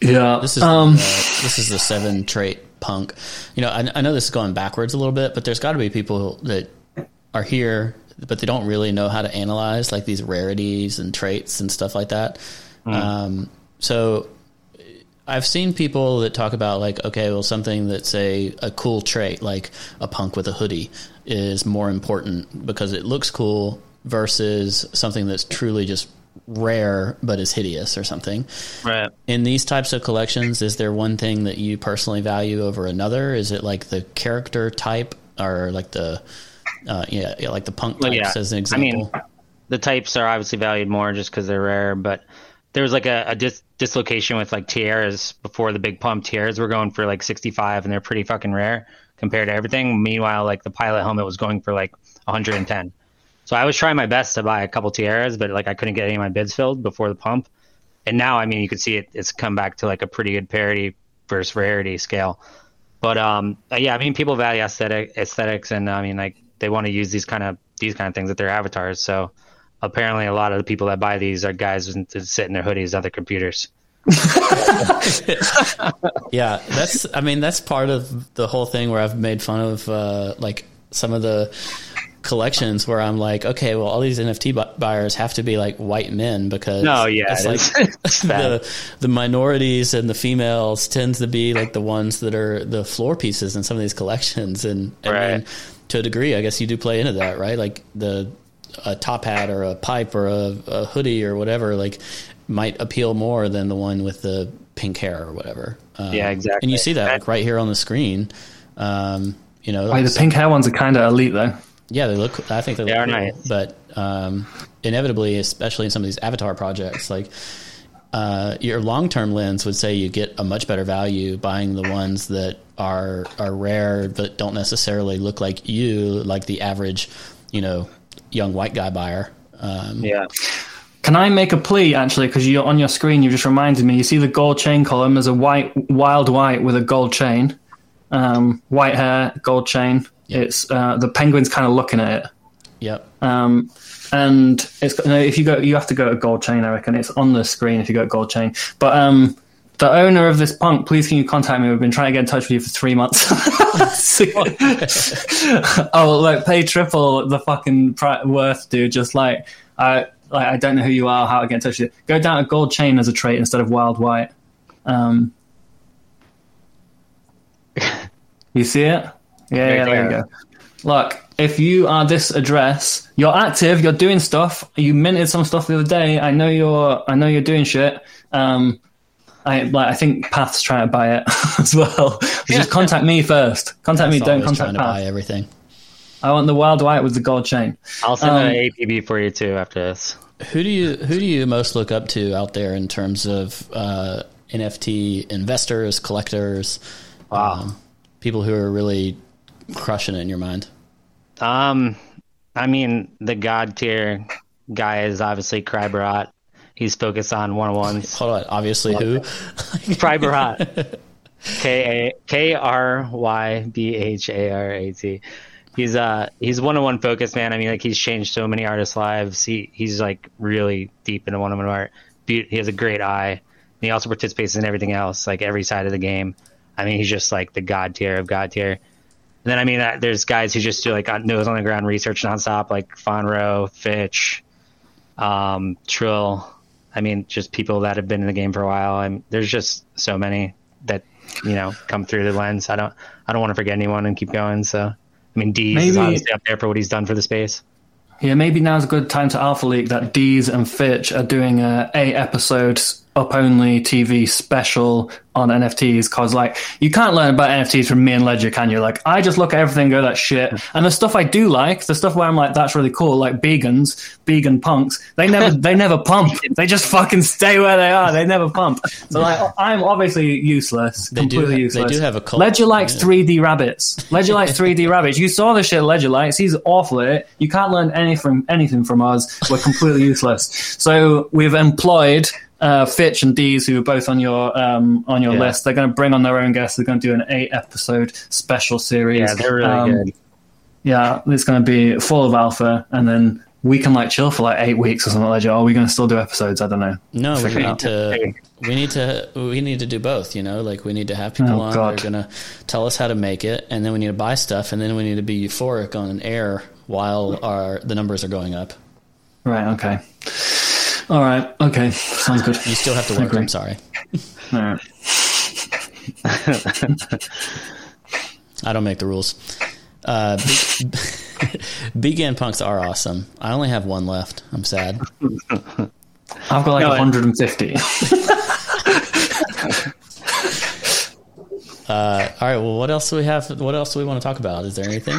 Yeah, This is um, uh, this is the seven trait punk. You know, I, I know this is going backwards a little bit, but there's got to be people that are here, but they don't really know how to analyze like these rarities and traits and stuff like that. Um, so I've seen people that talk about like, okay, well, something that's a, a cool trait, like a punk with a hoodie, is more important because it looks cool versus something that's truly just rare but is hideous or something Right. in these types of collections is there one thing that you personally value over another is it like the character type or like the uh, yeah, yeah like the punk types yeah. as an example? I mean, the types are obviously valued more just because they're rare, but there was like a, a dis- dislocation with like tiaras before the big pump. Tiaras were going for like 65 and they're pretty fucking rare compared to everything. Meanwhile, like the pilot helmet was going for like 110. So I was trying my best to buy a couple tiaras, but like I couldn't get any of my bids filled before the pump. And now, I mean, you can see it, it's come back to like a pretty good parity versus rarity scale. But um, uh, yeah, I mean, people value aesthetic aesthetics, and I mean, like they want to use these kind of these kind of things at their avatars. So apparently, a lot of the people that buy these are guys that sit in their hoodies on their computers. [laughs] yeah that's i mean that's part of the whole thing where i've made fun of uh, like some of the collections where i'm like okay well all these nft bu- buyers have to be like white men because No, yeah, it's like. It's [laughs] the the minorities and the females tends to be like the ones that are the floor pieces in some of these collections and, and Right. then to a degree i guess you do play into that right like the a top hat or a pipe or a, a hoodie or whatever like might appeal more than the one with the pink hair or whatever um, Yeah, exactly. and you see that That- like right here on the screen um, you know like the pink hair ones are kind of elite though. Yeah, they look. I think they, They look are cool. nice. But um, inevitably, especially in some of these avatar projects, like uh, your long term lens would say you get a much better value buying the ones that are are rare but don't necessarily look like you, like the average, you know, young white guy buyer. Um, Yeah, Can I make a plea actually? Because you're on your screen, you just reminded me. You see the gold chain column? There's a white, wild white with a gold chain, um, white hair, gold chain. It's uh, the penguin's kind of looking at it. Yep. Um, and it's no, if you go, you have to go to Gold Chain. I reckon it's on the screen if you go to Gold Chain. But um, the owner of this punk, please can you contact me? We've been trying to get in touch with you for three months. [laughs] oh, like pay triple the fucking pri- worth, dude. Just like I, like I don't know who you are, how to get in touch with you. Go down to Gold Chain as a trait instead of Wild White. Um, [laughs] you see it? Yeah, Right yeah, there you go. look, if you are this address, you're active, you're doing stuff. You minted some stuff the other day. I know you're, I know you're doing shit. Um, I like, I think Path's trying to buy it [laughs] as well. [laughs] Just contact me first. Contact me. Don't contact trying to buy everything. I want the wild white with the gold chain. I'll send Um, an APB for you too after this. Who do you who do you most look up to out there in terms of uh, NFT investors, collectors, um, people who are really crushing it in your mind? Um, I mean, the god tier guy is obviously Krybharat. He's focused on one on ones. Hold on, obviously who? [laughs] Krybharat. K A K R Y B H A R A T. He's uh he's one on one focused man. I mean, like he's changed so many artists' lives. He he's like really deep into one on one art. Be- He has a great eye. And he also participates in everything else, like every side of the game. I mean, he's just like the god tier of god tier. And then I mean, uh, there's guys who just do like on- nose on the ground research nonstop, like Fonro, Fitch, um, Trill. I mean, just people that have been in the game for a while. I mean, there's just so many that you know come through the lens. I don't, I don't want to forget anyone and keep going. So, I mean, Deez is obviously up there for what he's done for the space. Yeah, maybe now's a good time to alpha leak that Deez and Fitch are doing a eight episodes up only TV special on NFTs because like you can't learn about NFTs from me and Ledger, can you? Like I just look at everything and go that shit. Mm. And the stuff I do like, the stuff where I'm like that's really cool, like vegans, vegan punks, they never they never pump. [laughs] They just fucking stay where they are. They never pump. So like I'm obviously useless, They do- completely they useless. do have a cult, Ledger likes yeah. 3D rabbits. Ledger likes 3D rabbits. You saw the shit Ledger likes. He's awful at it. You can't learn any from anything from us. We're completely useless. So we've employed uh, Fitch and Dees, who are both on your um, on your Yeah. list. They're going to bring on their own guests. They're going to do an eight episode special series. Yeah, they're really Um, good. Yeah, it's going to be full of alpha, and then we can like chill for like eight weeks or something. Ledger, are we going to still do episodes? I don't know. No, we Figure it need to we need to we need to do both. You know, like we need to have people Oh, on God. that are going to tell us how to make it, and then we need to buy stuff, and then we need to be euphoric on air while our the numbers are going up. Right. Okay. All right. Okay. Sounds good. You still have to work. I'm sorry. All right. I don't make the rules. Uh, Vegan [laughs] punks are awesome. I only have one left. I'm sad. I've got like No, 150. [laughs] Uh, all right. Well, what else do we have? What else do we want to talk about? Is there anything?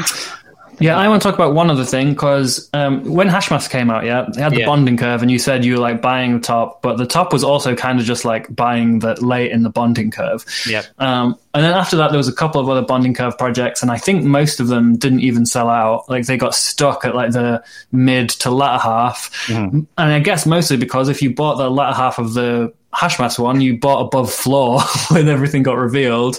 Yeah, I want to talk about one other thing because um, when Hashmaster came out, yeah, they had the Yeah. bonding curve, and you said you were like buying the top, but the top was also kind of just like buying the late in the bonding curve. Yep. Um, and then after that, there was a couple of other bonding curve projects, and I think most of them didn't even sell out. Like they got stuck at like the mid to latter half, and I guess mostly because if you bought the latter half of the Hashmaster one, you bought above floor [laughs] when everything got revealed.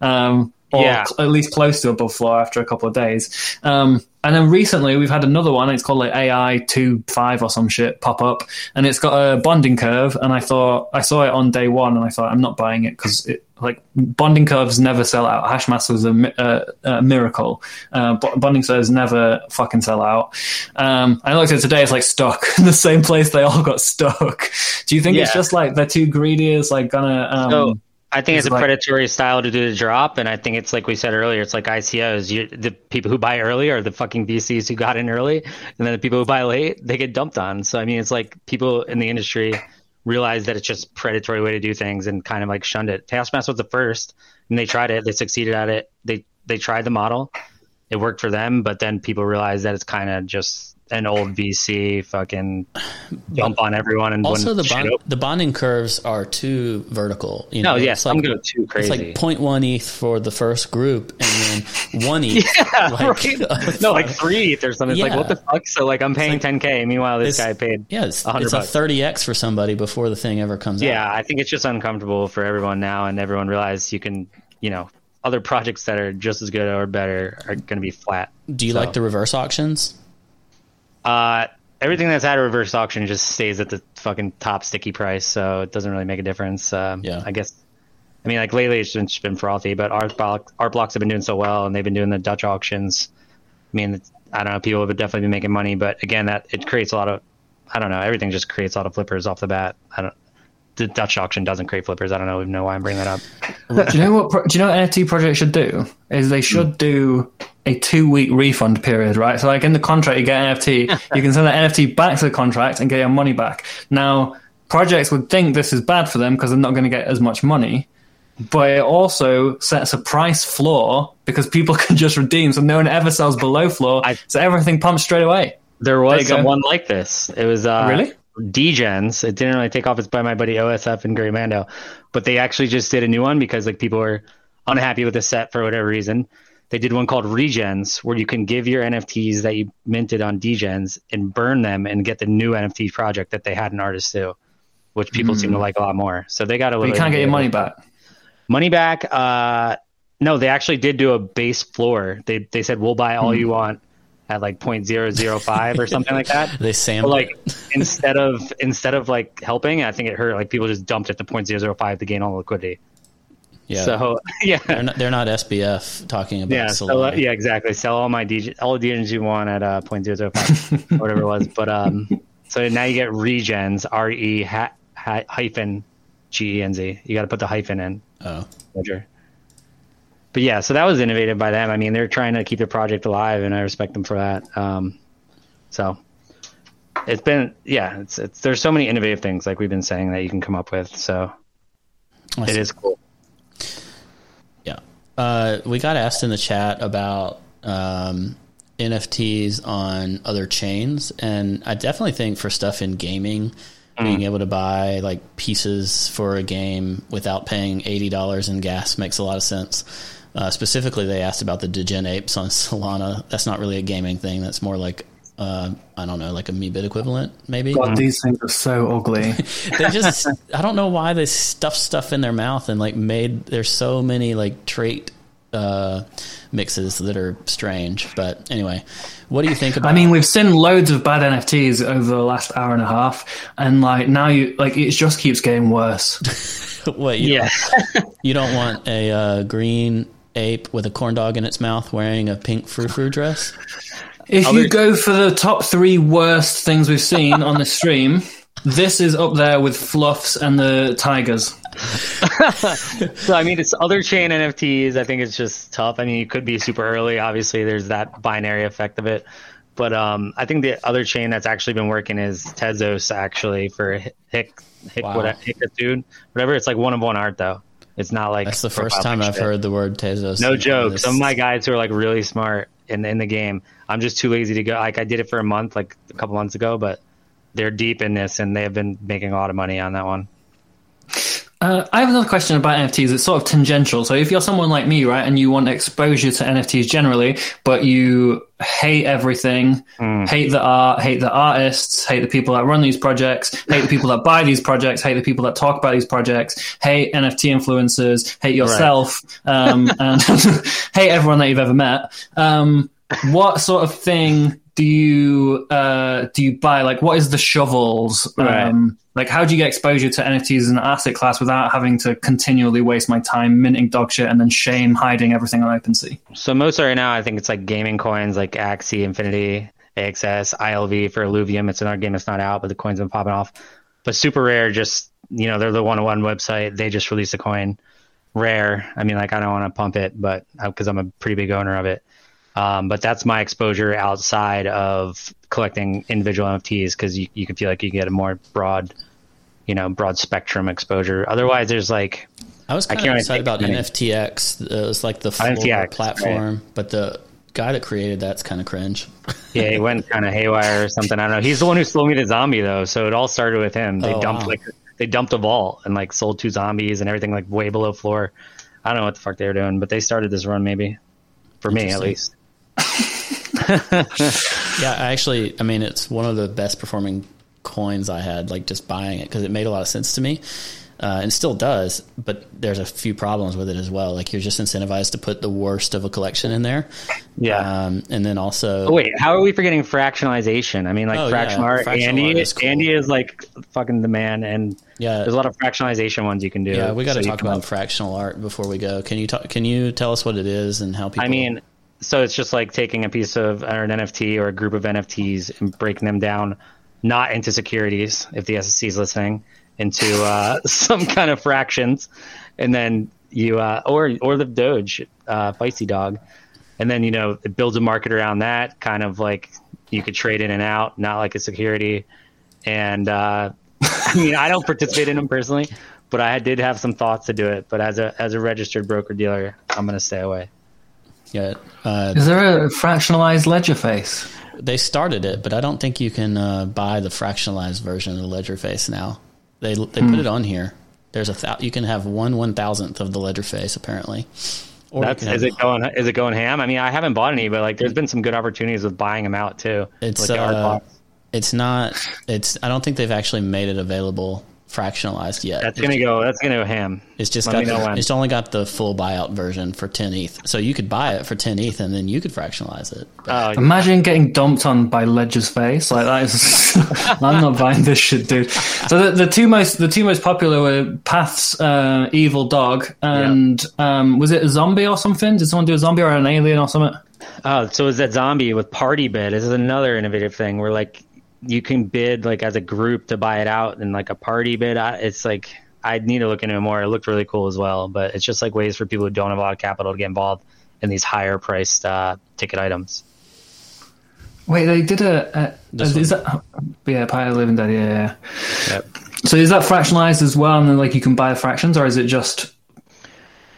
Um, or Yeah. cl- at least close to above floor after a couple of days. Um, and then recently we've had another one. It's called like AI two five or some shit pop up, and it's got a bonding curve. And I thought I saw it on day one, and I thought I'm not buying it because it like bonding curves never sell out. Hashmaster was a, mi- uh, a miracle. Uh, bonding curves never fucking sell out. Um, I looked at it today; it's like stuck in [laughs] the same place they all got stuck. Do you think it's just like they're too greedy? Is like gonna um, So I think it's, a like- predatory style to do the drop, and I think it's like we said earlier. It's like ICOs. You, the people who buy early are the fucking VCs who got in early, and then the people who buy late they get dumped on. So I mean, it's like people in the industry realize that it's just predatory way to do things and kind of like shunned it. Taskmaster was the first, and they tried it. They succeeded at it. They they tried the model. It worked for them, but then people realized that it's kind of just an old VC fucking jump on everyone and Also, the bond, the bonding curves are too vertical. You No, know, yeah, it's some like, go too It's crazy. like 0.1 ETH for the first group, and then [laughs] one ETH. like, [laughs] right? [laughs] no, like three ETH or something. It's Yeah. like what the fuck? So like I'm paying 10k. Meanwhile, this guy paid. Yeah, it's, it's a 30x for somebody before the thing ever comes out. Yeah, out. I think it's just uncomfortable for everyone now, and everyone realizes you can, you know, other projects that are just as good or better are going to be flat. Do you So- like the reverse auctions? Uh, everything that's at a reverse auction just stays at the fucking top sticky price, so it doesn't really make a difference. Um, Yeah. I guess. I mean, like lately it's been, it's been frothy, but art, block, Art Blocks have been doing so well, and they've been doing the Dutch auctions. I mean, I don't know, people have definitely been making money, but again, that it creates a lot of, I don't know, everything just creates a lot of flippers off the bat. I don't. The Dutch auction doesn't create flippers. I don't know, even know why I'm bringing that up. do you know what? Pro- do you know what NFT project should do? Is they should do a two week refund period, right? So, like in the contract, you get NFT, [laughs] you can send that NFT back to the contract and get your money back. Now, projects would think this is bad for them because they're not going to get as much money. But it also sets a price floor because people [laughs] can just redeem, so no one ever sells below floor. I- so everything pumps straight away. There There was go. someone like this. It was uh, Really? Degens. It didn't really take off. It's by my buddy OSF and Gary Mando, but they actually just did a new one because like people were unhappy with the set for whatever reason. They did one called Regens, where you can give your NFTs that you minted on Degens and burn them and get the new NFT project that they had an artist do, which people seem to like a lot more. So they got a But little. you can't get your money back. Money back? Uh, no, they actually did do a base floor. They they said we'll buy all you want at like 0.005 or something like that. [laughs] They But sample. like [laughs] instead of instead of like helping, I think it hurt. Like people just dumped it to 0.005 to gain all the liquidity. Yeah. So [laughs] yeah, they're not, they're not SBF talking about yeah, uh, yeah, exactly. Sell all my DJ, all the DJs you want at uh, 0.005, [laughs] whatever it was. But um, so now you get regens, R E ha- ha- hyphen G E N Z. You got to put the hyphen in. Oh. Ledger. But yeah, so that was innovative by them. I mean, they're trying to keep their project alive, and I respect them for that. Um, so it's been, yeah, it's, it's there's so many innovative things like we've been saying that you can come up with. So it cool. Uh, we got asked in the chat about um, NFTs on other chains, and I definitely think for stuff in gaming, being able to buy like pieces for a game without paying eighty dollars in gas makes a lot of sense. Uh, specifically, they asked about the Degen apes on [laughs] Solana. That's not really a gaming thing. That's more like uh, I don't know, like a Meebit equivalent, maybe. God, these things are so ugly. [laughs] they just I don't know why they stuffed stuff in their mouth and like made there's so many like trait uh, mixes that are strange. But anyway, what do you think about? I mean, we've seen loads of bad NFTs over the last hour and a half, and like now you like it just keeps getting worse. [laughs] what you, Yeah. [laughs] you don't want a uh, green ape with a corn dog in its mouth wearing a pink frou frou dress. If Other- you go for the top three worst things we've seen on the stream, this is up there with Fluffs and the Tigers. So I mean, it's other chain NFTs. I think it's just tough. I mean, you could be super early. Obviously, there's that binary effect of it. But um, I think the other chain that's actually been working is Tezos actually for Hick Hick Wow. whatever Hickatude, whatever. It's like one of one art though. It's not like That's the first time I've picture. heard the word Tezos. No joke. this- Some of my guys who are like really smart in in the game, I'm just too lazy to go. Like I did it for a month, like a couple months ago, but they're deep in this and they have been making a lot of money on that one. Uh, I have another question about NFTs. It's sort of tangential. So if you're someone like me, right, and you want exposure to NFTs generally, but you hate everything, hate the art, hate the artists, hate the people that run these projects, hate the people that buy these projects, hate the people that talk about these projects, hate NFT influencers, hate yourself, um, [laughs] and [laughs] hate everyone that you've ever met. Um, what sort of thing do you uh, do you buy? Like, what is the shovels? Right. Um, like, how do you get exposure to NFTs as an asset class without having to continually waste my time minting dog shit and then shame hiding everything on OpenSea? So most right now, I think it's like gaming coins like Axie, Infinity, AXS, ILV for Illuvium. It's another game that's not out, but the coins have been popping off. But SuperRare, just you know, they're the one on one website. They just released a coin. Rare. I mean, like I don't want to pump it, but because I'm a pretty big owner of it. Um, but that's my exposure outside of collecting individual NFTs because you, you can feel like you get a more broad, you know, broad spectrum exposure. Otherwise, there's like I was I kind of can't really excited about of many. NFTX. It was like the floor NFTX, platform, but the guy that created that's kind of cringe. [laughs] Yeah, he went kind of haywire or something. I don't know. He's the one who sold me the zombie though, so it all started with him. They Oh, dumped wow. like they dumped a vault and like sold two zombies and everything like way below floor. I don't know what the fuck they were doing, but they started this run maybe for me at least. [laughs] Yeah, I actually, I mean, it's one of the best performing coins I had, like just buying it because it made a lot of sense to me. Uh, and still does, but there's a few problems with it as well. Like you're just incentivized to put the worst of a collection in there. Yeah. Um, and then also, Oh, wait, how are we forgetting fractionalization? I mean, like Oh, yeah, fractional art. fractional Andy, art is cool. Andy is like fucking the man, and Yeah. there's a lot of fractionalization ones you can do. yeah, we got to So talk about fractional art before we go. Can you talk? Can you tell us what it is and how people? I mean, so it's just like taking a piece of or an NFT or a group of NFTs and breaking them down, not into securities, if the SEC is listening, into uh, [laughs] some kind of fractions, and then you uh, or or the Doge, uh, Feisty Dog, and then you know it builds a market around that. Kind of like you could trade in and out, not like a security. And uh, [laughs] I mean, I don't participate in them personally, but I did have some thoughts to do it. But as a as a registered broker dealer, I'm going to stay away. Yeah, uh, Is there a fractionalized ledger face? they started it, but I don't think you can uh, buy the fractionalized version of the ledger face now. They they Hmm. put it on here. There's a thou- you can have one one thousandth of the ledger face apparently. Or That's is it going is it going ham? I mean, I haven't bought any, but like there's been some good opportunities with buying them out too. It's like uh, it's not it's I don't think they've actually made it available fractionalized yet. That's gonna go. That's gonna go ham. It's just Let got me know the, it's only got the full buyout version for 10 ETH. So you could buy it for 10 ETH and then you could fractionalize it. But Oh, Imagine getting dumped on by Ledger's face like that is. [laughs] I'm not buying this shit, dude. So the, the two most the two most popular were Path's uh, Evil Dog and um, was it a zombie or something? Did someone do a zombie or an alien or something? Oh, so is that zombie with PartyBid. This is another innovative thing where like you can bid like as a group to buy it out and like a PartyBid. I- It's like I'd need to look into it more. It looked really cool as well, but it's just like ways for people who don't have a lot of capital to get involved in these higher priced uh, ticket items. Wait, they did a. a, a is that yeah, Pie of Living Dead? Yeah, yeah. Yep. So is that fractionalized as well, and then like you can buy fractions, or is it just?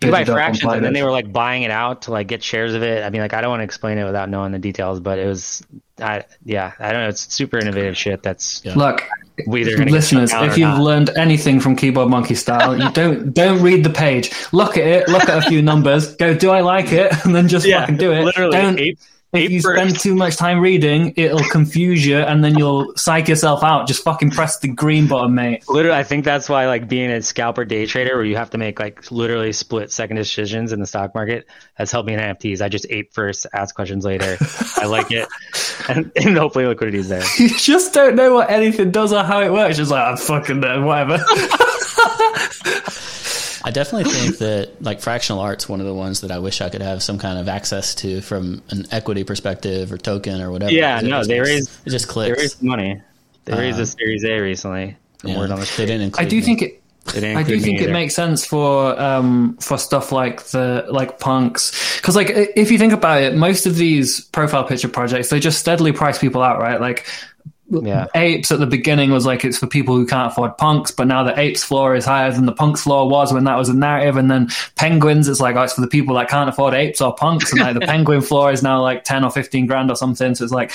You buy bidded up on fractions, and then they were like buying it out to like get shares of it. I mean, like I don't want to explain it without knowing the details, but it was, I yeah, I don't know. It's super innovative shit. That's Yeah. Look, we either listeners, if you've not. learned anything from Keyboard Monkey Style, you don't [laughs] don't read the page. Look at it, look at a few numbers, go, do I like it, [laughs] and then just Yeah, fucking do it. literally, Don't, ape- if you spend too much time reading, it'll confuse you, and then you'll psych yourself out. Just fucking press the green button, mate. Literally, I think that's why like being a scalper day trader, where you have to make like literally split second decisions in the stock market, has helped me in NFTs. I just ape first, ask questions later. I like it, [laughs] and, and hopefully liquidity is there. [laughs] You just don't know what anything does or how it works. Just like I'm fucking know, whatever. [laughs] I definitely think that like fractional art's one of the ones that I wish I could have some kind of access to from an equity perspective or token or whatever. Yeah, It no, just they raised- it just They clicks. raised money. They raised a Series A recently. Yeah, word on the they didn't I do me. think it. I do include me think it makes sense for um for stuff like the like punks because like if you think about it, most of these profile picture projects they just steadily price people out, right? Like Yeah. apes at the beginning was like it's for people who can't afford punks, but now the apes floor is higher than the punks floor was when that was a narrative, and then penguins it's like oh, it's for the people that can't afford apes or punks, and like the [laughs] penguin floor is now like ten or fifteen grand or something. So it's like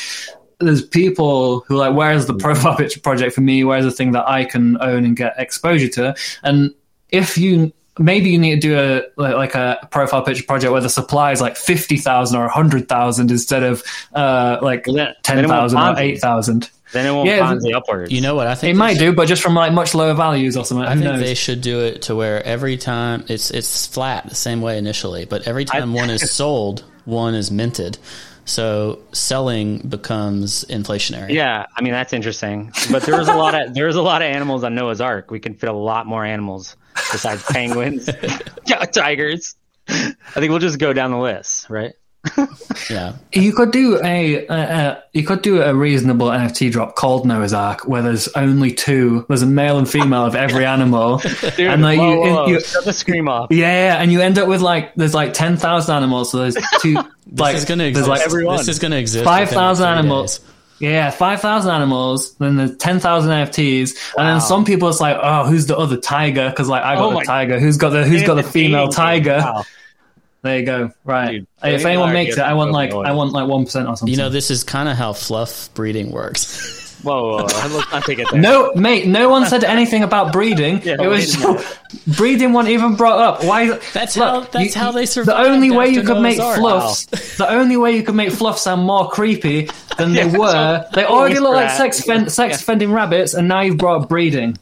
there's people who like where's the profile picture project for me where's the thing that i can own and get exposure to and if you maybe you need to do a like, like a profile picture project where the supply is like 50,000 or 100,000 instead of uh like Well, then- then it won't 10,000 or Ponzi. 8,000 Then it won't Yeah, Ponzi upwards. You know what I think? it might should- do but just from like much lower values or something I who think knows they should do it to where every time it's it's flat the same way initially, but every time one is [laughs] sold, one is minted. So selling becomes inflationary. Yeah, I mean that's interesting. But there was a lot of [laughs] there was a lot of animals on Noah's Ark. We can fit a lot more animals besides [laughs] penguins, tigers. I think we'll just go down the list, right? Yeah. You could do a, a, a you could do a reasonable NFT drop called Noah's Ark, where there's only two. There's a male and female of every animal, [laughs] Dude, and like whoa, you, whoa, you shut the scream off. yeah, and you end up with like there's like ten thousand animals. So there's two. [laughs] like is gonna exist. like everyone. This is gonna exist. five thousand animals. days. Yeah, five thousand animals. Then there's ten thousand NFTs, and then some people it's like, oh, who's the other tiger? Because like I got Oh the tiger. Who's got the Who's got the female tiger? Wow. There you go. Right. Dude, if anyone makes it, I want like Noah. I want like one percent or something. You know, this is kind of how fluff breeding works. [laughs] Whoa, whoa, whoa, let's not take it there. No, mate, no one said anything about breeding. [laughs] Yeah, it was wait a minute. breeding wasn't even brought up. Why? That's how- that's how they [laughs] The only way you could make Noah's Ark. fluffs, the only way you could make fluffs sound more creepy than they Yeah, were. so- they already look like sex at- fen- sex fending rabbits, and now you've brought up breeding.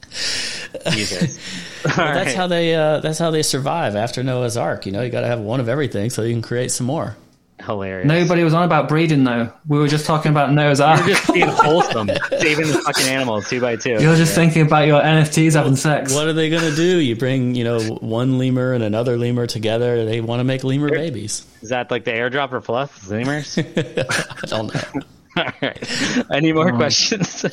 Jesus. [laughs] All That's right. how they. Uh, that's how they survive after Noah's Ark. You know, you got to have one of everything so you can create some more. hilarious. Nobody was on about breeding though. We were just talking about Noah's Ark. You're just being [laughs] wholesome, saving the fucking animals two by 2 You're just thinking about your NFTs having sex. What are they gonna do? You bring, you know, one lemur and another lemur together. They want to make lemur babies. Is that like the airdrop or fluff? Lemurs? [laughs] I don't know. All right. Any more questions?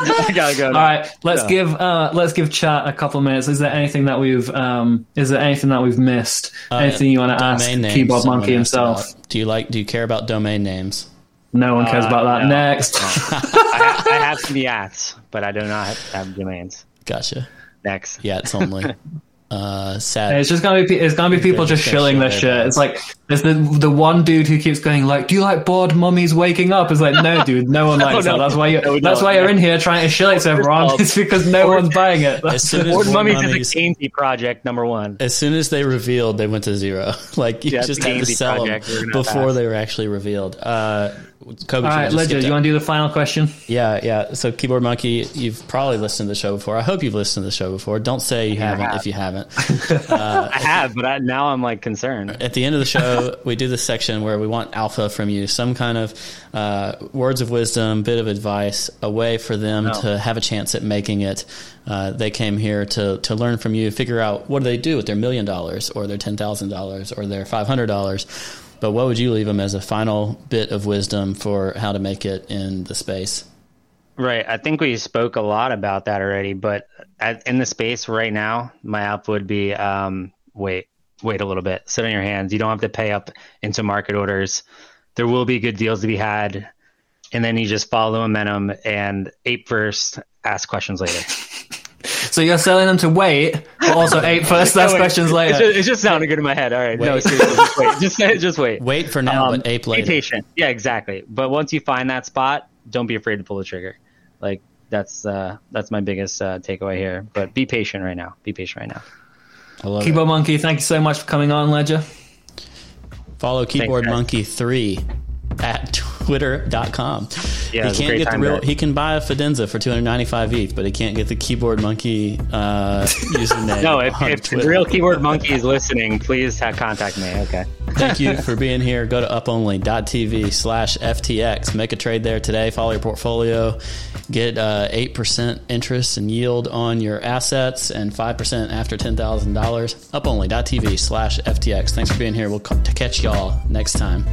[laughs] I gotta go. All right, let's give uh, let's give chat a couple minutes. Is there anything that we've um, is there anything that we've missed? anything you want to ask Uh, names, Keyboard Monkey himself? about. Do you like? Do you care about domain names? No one cares Uh, about that. no. Next. [laughs] I, ha- I have some yats, but I do not have, have domains. Gotcha. Next. Yeah, it's only. [laughs] uh, sad. It's just gonna be it's gonna be people just Just shilling their shit shit. It's like there's the the one dude who keeps going like, "Do you like bored mummies waking up?" It's like, no, [laughs] dude, no one likes no. that. That's why you No, that's no, why you're in here trying to shill it to everyone. [laughs] It's because no bored- one's buying it. as soon as Bored Mummies Mummies- is a Gainzy project number one. as soon as they revealed, they went to zero. [laughs] Like you Yeah, just it's had to sell them project. We're before pass. they were actually revealed. Uh, All right, Ledger, you want to do the final question? Yeah, yeah. So, Keyboard Monkey, you've probably listened to the show before. I hope you've listened to the show before. Don't say you haven't have. if you haven't. [laughs] I have, but I, now I'm like concerned. At the end of the show, we do this section where we want alpha from you, some kind of uh, words of wisdom, bit of advice, a way for them to have a chance at making it. Uh, they came here to to learn from you, figure out what do they do with their million dollars or their ten thousand dollars or their five hundred dollars. But what would you leave them as a final bit of wisdom for how to make it in the space? Right. I think we spoke a lot about that already, but at, in the space right now, my app would be um, wait, wait a little bit. Sit on your hands. You don't have to pay up into market orders. There will be good deals to be had. And then you just follow the momentum and ape first, ask questions later. So you're selling them to wait, but also [laughs] eight first ask Wait, questions It's later. just, it's just sounding good in my head. All right. No, Wait. seriously, just wait. Just, [laughs] just wait. Wait for now, Um, but ape later. Be patient. Yeah, exactly. But once you find that spot, don't be afraid to pull the trigger. Like that's uh, that's my biggest uh, takeaway here. But be patient right now. Be patient right now. I love it. Keyboard Monkey, thank you so much for coming on, Ledger. Follow Keyboard guys. Monkey 3 at twitter.com. Yeah, he can't get the real there. he can buy a Fidenza for 295 ETH, but he can't get the Keyboard Monkey uh, username. [laughs] No, if, if Twitter. real keyboard monkey is listening, please contact me. Okay. Thank you [laughs] for being here. Go to uponly.tv slash FTX. Make a trade there today. Follow your portfolio. Get uh, 8% interest and yield on your assets and 5% after $10,000. Uponly.tv slash FTX. Thanks for being here. We'll catch y'all next time.